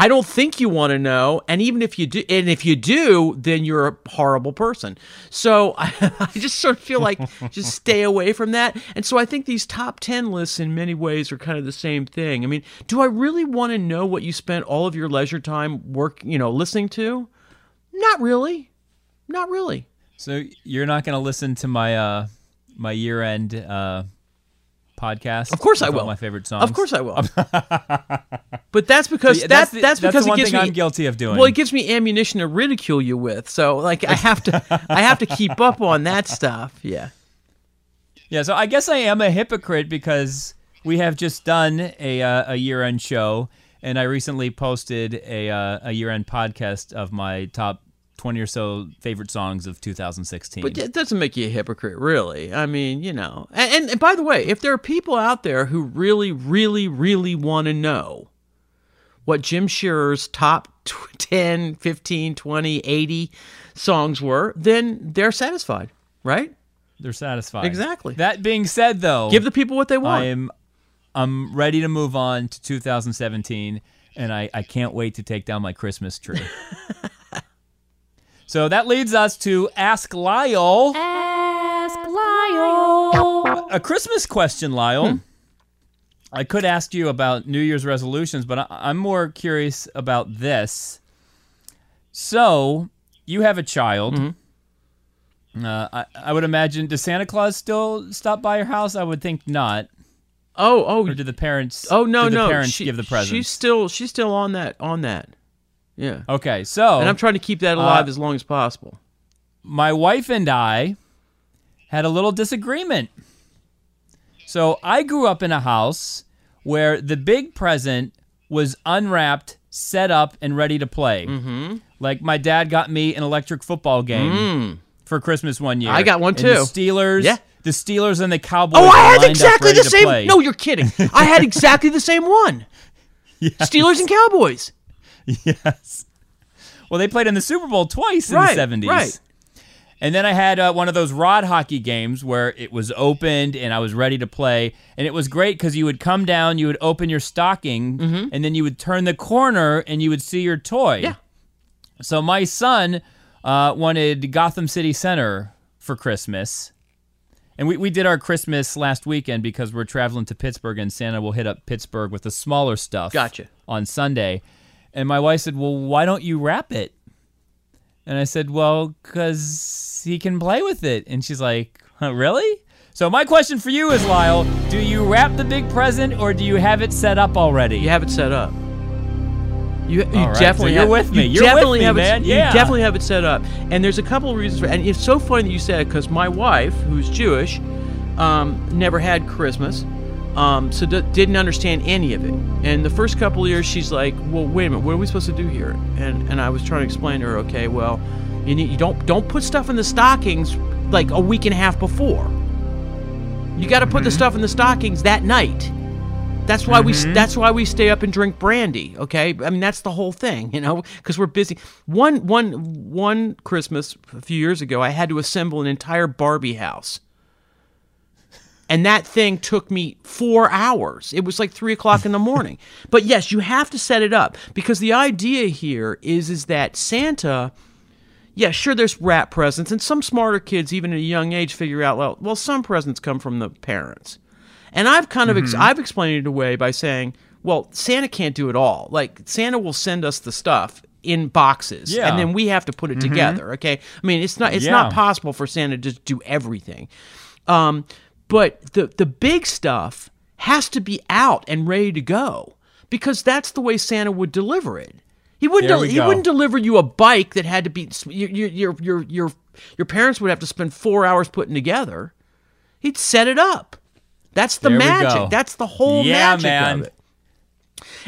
I don't think you want to know, and even if you do, and if you do, then you're a horrible person. So I, I just sort of feel like just stay away from that. And so I think these top ten lists, in many ways, are kind of the same thing. I mean, do I really want to know what you spent all of your leisure time work, you know, listening to? Not really, not really. So you're not going to listen to my uh my year end uh podcast? Of course I will. My favorite songs. Of course I will. but that's because Yeah, that's the- that's, because the it gives thing me I'm guilty of doing. Well, it gives me ammunition to ridicule you with. So like I have to I have to keep up on that stuff. Yeah. Yeah, so I guess I am a hypocrite because we have just done a uh, a year end show, and I recently posted a uh, a year end podcast of my top twenty or so favorite songs of 2016. But it doesn't make you a hypocrite, really. I mean, you know. And, and, and by the way, if there are people out there who really, really, really want to know what Jim Shearer's top tw- 10, 15, 20, 80 songs were, then they're satisfied, right? They're satisfied. Exactly. That being said, though, Give the people what they want. I am I'm ready to move on to 2017, and I, I can't wait to take down my Christmas tree. so that leads us to Ask Lyle. Ask Lyle. A Christmas question, Lyle. Hmm. I could ask you about New Year's resolutions, but I, I'm more curious about this. So, you have a child. Mm-hmm. Uh, I, I would imagine, does Santa Claus still stop by your house? I would think not. oh, oh, Or do the parents? oh no, do the no. parents she- give the presents? She's still she's still on that on that. Yeah. Okay, so And I'm trying to keep that alive Uh, as long as possible. my wife and I had a little disagreement. So I grew up in a house where the big present was unwrapped, set up, and ready to play. Mm-hmm. Like my dad got me an electric football game for Christmas one year. Mm. I got one And too. The Steelers, Yeah. the Steelers and the Cowboys. Oh, I had exactly the same. No, you're kidding. I had exactly the same one. Steelers and Cowboys. yes. Well, they played in the Super Bowl twice in Right, the 70s. right. And then I had uh, one of those rod hockey games where it was opened and I was ready to play. And it was great because you would come down, you would open your stocking, and then you would turn the corner and you would see your toy. Mm-hmm. Yeah. So my son uh, wanted Gotham City Center for Christmas. And we, we did our Christmas last weekend because we're traveling to Pittsburgh and Santa will hit up Pittsburgh with the smaller stuff Gotcha. on Sunday. And my wife said, Well, why don't you wrap it? And I said, Well, because he can play with it. And she's like, huh, Really? So my question for you is, Lyle, do you wrap the big present or do you have it set up already? You have it set up. You, you right, so definitely you're have, with me. You You're with me, have man. It, Yeah. You definitely have it set up. And there's a couple of reasons for And it's so funny that you said it because my wife, who's Jewish, um, never had Christmas. Um, so d- didn't understand any of it. And the first couple of years, she's like, "Well, wait a minute, what are we supposed to do here?" And and I was trying to explain to her, "Okay, well, you need you don't don't put stuff in the stockings like a week and a half before. You got to put the stuff in the stockings that night. That's why we that's why we stay up and drink brandy, okay? I mean that's the whole thing, you know, cuz we're busy. One one one Christmas a few years ago, I had to assemble an entire Barbie house. And that thing took me four hours. It was like three o'clock in the morning. but yes, you have to set it up because the idea here is is that Santa yeah, sure, there's rat presents, and some smarter kids, even at a young age, figure out, well, well, some presents come from the parents. And I've kind of Mm-hmm. ex- I've explained it away by saying, well, Santa can't do it all. Like Santa will send us the stuff in boxes, Yeah. and then we have to put it together. Okay, I mean it's not it's Yeah. not possible for Santa to just do everything. Um, but the the big stuff has to be out and ready to go because that's the way Santa would deliver it. He wouldn't. Del- he wouldn't deliver you a bike that had to be. Your your your your your, your parents would have to spend four hours putting together. He'd set it up. That's the There magic. That's the whole Yeah, magic man. of it.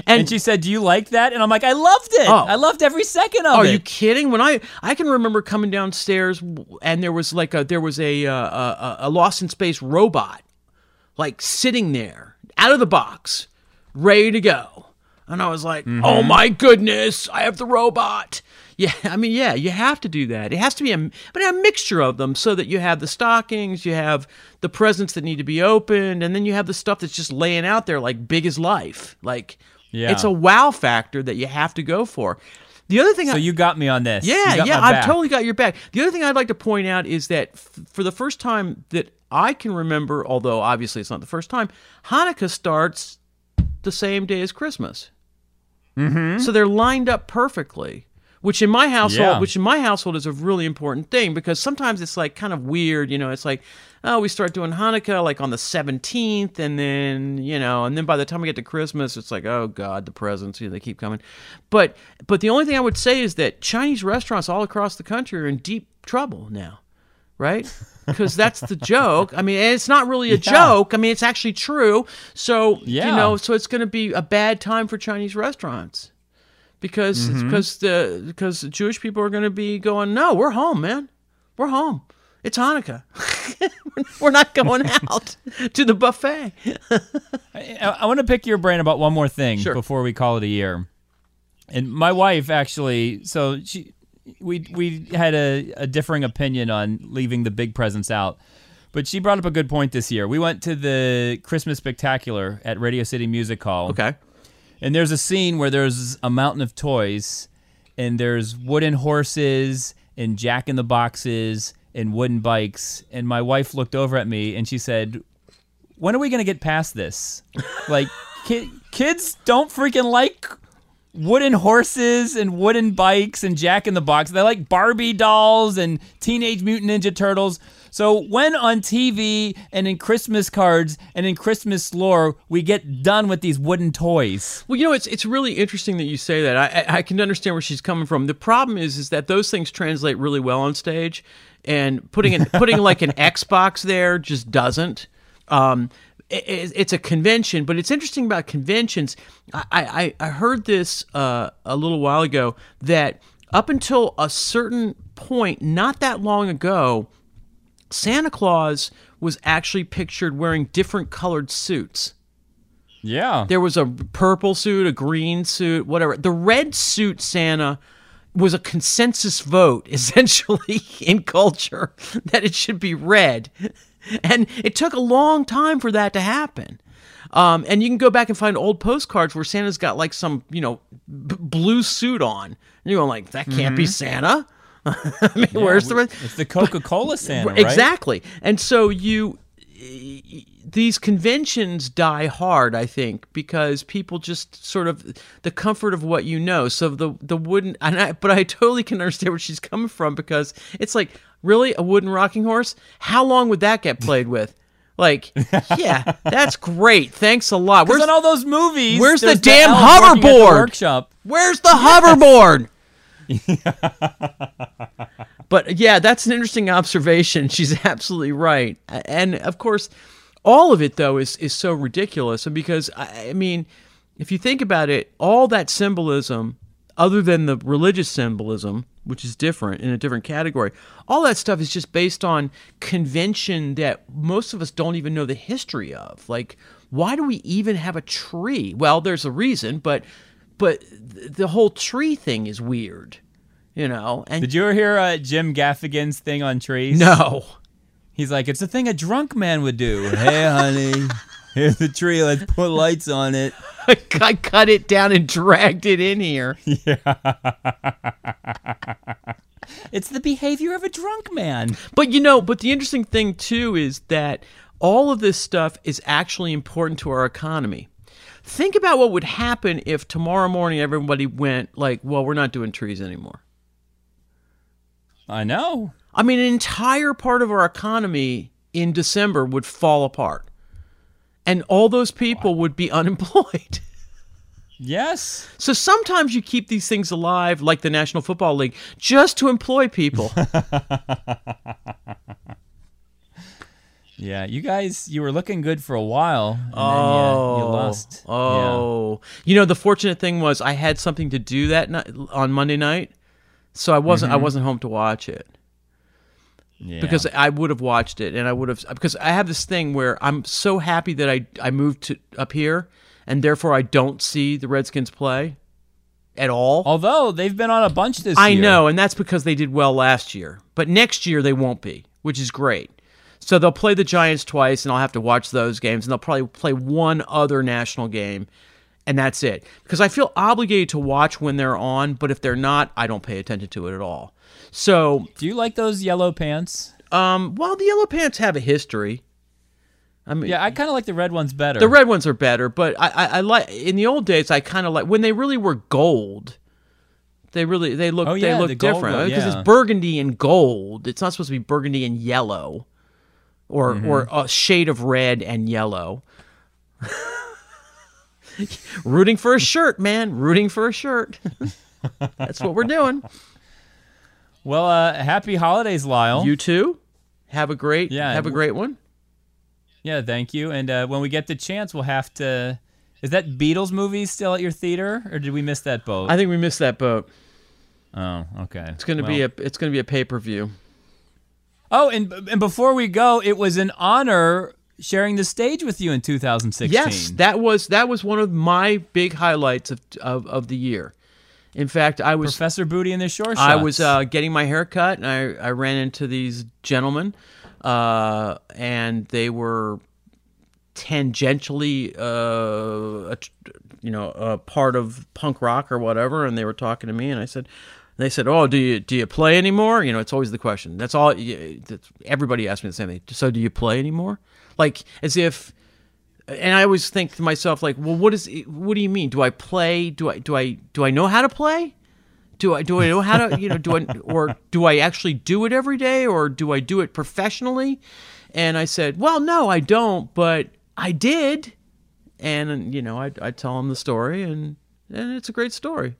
And, And she said, "Do you like that?" And I'm like, "I loved it. Oh. I loved every second of Are it." Are you kidding? When I I can remember coming downstairs and there was like a there was a uh, a, a lost in space robot like sitting there out of the box, ready to go, and I was like, Mm-hmm. oh my goodness, I have the robot. Yeah, I mean, yeah, you have to do that. It has to be a but a mixture of them so that you have the stockings, you have the presents that need to be opened, and then you have the stuff that's just laying out there like big as life. Like Yeah. it's a wow factor that you have to go for. The other thing so I, you got me on this. You yeah, yeah, I've totally got your back. The other thing I'd like to point out is that f- for the first time that I can remember, although obviously it's not the first time, Hanukkah starts the same day as Christmas. Mm-hmm. So they're lined up perfectly. Which in my household, Yeah. which in my household is a really important thing because sometimes it's like kind of weird, you know. It's like, oh, we start doing Hanukkah like on the seventeenth, and then you know, and then by the time we get to Christmas, it's like, oh God, the presents, you know, they keep coming. But but the only thing I would say is that Chinese restaurants all across the country are in deep trouble now, right? Because that's the joke. I mean, it's not really a joke. I mean, it's actually true. So Yeah. you know, so it's going to be a bad time for Chinese restaurants because Mm-hmm. because the because Jewish people are going to be going, no, we're home, man, we're home. It's Hanukkah. we're not going out to the buffet. I, I want to pick your brain about one more thing Sure. before we call it a year. And my wife actually, so she, we we had a, a differing opinion on leaving the big presents out, but she brought up a good point this year. We went to the Christmas Spectacular at Radio City Music Hall. Okay. And there's a scene where there's a mountain of toys, and there's wooden horses and Jack in the Boxes and wooden bikes. And my wife looked over at me and she said, "When are we gonna get past this? Like, ki- kids don't freaking like." Wooden horses and wooden bikes and Jack in the Box. They like Barbie dolls and Teenage Mutant Ninja Turtles. So when on TV and in Christmas cards and in Christmas lore we get done with these wooden toys? Well, you know, it's it's really interesting that you say that. I, I I can understand where she's coming from. The problem is, is that those things translate really well on stage, and putting an, putting like an Xbox there just doesn't. Um, it- it- it's a convention, but it's interesting about conventions. I I, I heard this uh, a little while ago that up until a certain point, not that long ago, Santa Claus was actually pictured wearing different colored suits. Yeah. There was a purple suit, a green suit, whatever. The red suit Santa was a consensus vote, essentially, in culture that it should be red. And it took a long time for that to happen. Um, and you can go back and find old postcards where Santa's got like some, you know, b- blue suit on. And you're going like, that can't be Santa. I mean, where's the? It's the Coca Cola Santa, right? Exactly. And so you these conventions die hard, I think, because people just sort of the comfort of what you know. So the the wooden and I, but I totally can understand where she's coming from because it's like really a wooden rocking horse. How long would that get played with? Like, yeah, that's great. Thanks a lot. Where's in all those movies, where's the damn working the hoverboard? workshop. Where's the hoverboard? but yeah, that's an interesting observation. She's absolutely right. And of course, all of it though is is so ridiculous. And because I, mean, if you think about it, all that symbolism, other than the religious symbolism, which is different in a different category, all that stuff is just based on convention that most of us don't even know the history of. Like, why do we even have a tree? Well, there's a reason, but but the whole tree thing is weird, you know. And Did you ever hear uh, Jim Gaffigan's thing on trees? no, He's like, it's a thing a drunk man would do. hey, honey, here's the tree. Let's put lights on it. I cut it down and dragged it in here. Yeah. It's the behavior of a drunk man. But you know, but the interesting thing too is that all of this stuff is actually important to our economy. Think about what would happen if tomorrow morning everybody went like, "Well, we're not doing trees anymore." I know. I mean, an entire part of our economy in December would fall apart. And all those people would be unemployed. Yes. So sometimes you keep these things alive, like the National Football League, just to employ people. Yeah, you guys, you were looking good for a while, and oh, then you, you oh. lost. Yeah. Oh, you know the fortunate thing was I had something to do that night on Monday night, so I wasn't I mm-hmm. wasn't home to watch it Yeah. because I would have watched it and I would have because I have this thing where I'm so happy that I I moved to up here and therefore I don't see the Redskins play at all. although they've been on a bunch this I year. know, and that's because they did well last year. But next year they won't be, which is great. So they'll play the Giants twice, and I'll have to watch those games, and they'll probably play one other national game, and that's it. Because I feel obligated to watch when they're on, but if they're not, I don't pay attention to it at all. So, Do you like those yellow pants? um, while the Yellow Pants have a history, I mean, Yeah, I kind of like the red ones better. the red ones are better, but I, I, I like in the old days. I kind of like when they really were gold. They really they look Oh, yeah, they look the different because yeah. it's burgundy and gold. It's not supposed to be burgundy and yellow, or Mm-hmm. or a shade of red and yellow. Rooting for a shirt, man. Rooting for a shirt. That's what we're doing. well, uh, happy holidays, Lyle. You too. Have a great Yeah, have a great one. yeah, thank you. And uh, when we get the chance, we'll have to. Is that Beatles movie still at your theater, or did we miss that boat? I think we missed that boat. oh, okay. It's gonna be a it's gonna be a pay per view. Oh, and and before we go, it was an honor sharing the stage with you in 2016. Yes, that was that was one of my big highlights of of, of the year. In fact, I was Professor Booty in the Shore Shots. I was uh, getting my hair cut, and I I ran into these gentlemen, uh, and they were tangentially, uh, a, you know, a part of punk rock or whatever, and they were talking to me, and I said. They said, "Oh, do you do you play anymore?" You know, it's always the question. That's all. That's, everybody asks me the same thing. So, do you play anymore? Like as if and I always think to myself like, well, what is what do you mean? Do I play? Do I do I do I know how to play? Do I do I know how to you know do I or do I actually do it every day or do I do it professionally? And I said, well, no, I don't, but I did. And you know, I I tell them the story and and it's a great story.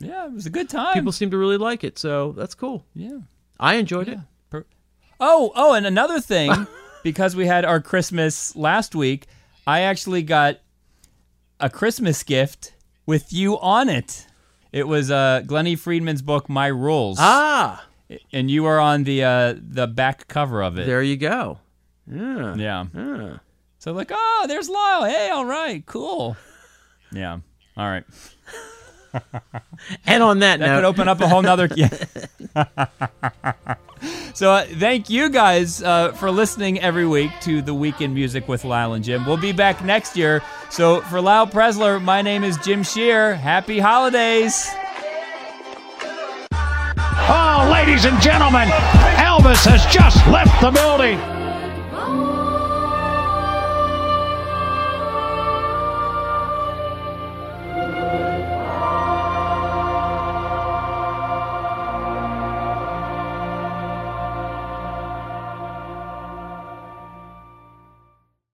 yeah, it was a good time. People seem to really like it, so that's cool. yeah. I enjoyed it. Per- Oh, oh, and another thing, because we had our Christmas last week, I actually got a Christmas gift with you on it. It was uh, Glennie Friedman's book, My Rules, Ah, and you were on the uh, the back cover of it. there you go. Yeah. Yeah. Yeah. So like, oh, there's Lyle. Hey, all right, cool. Yeah. All right. And on that, That note, could open up a whole nother. Yeah. so uh, thank you guys uh, for listening every week to the Weekend Music with Lyle and Jim. We'll be back next year. So for Lyle Preslar, my name is Jim Shearer. Happy holidays. Oh, ladies and gentlemen, Elvis has just left the building.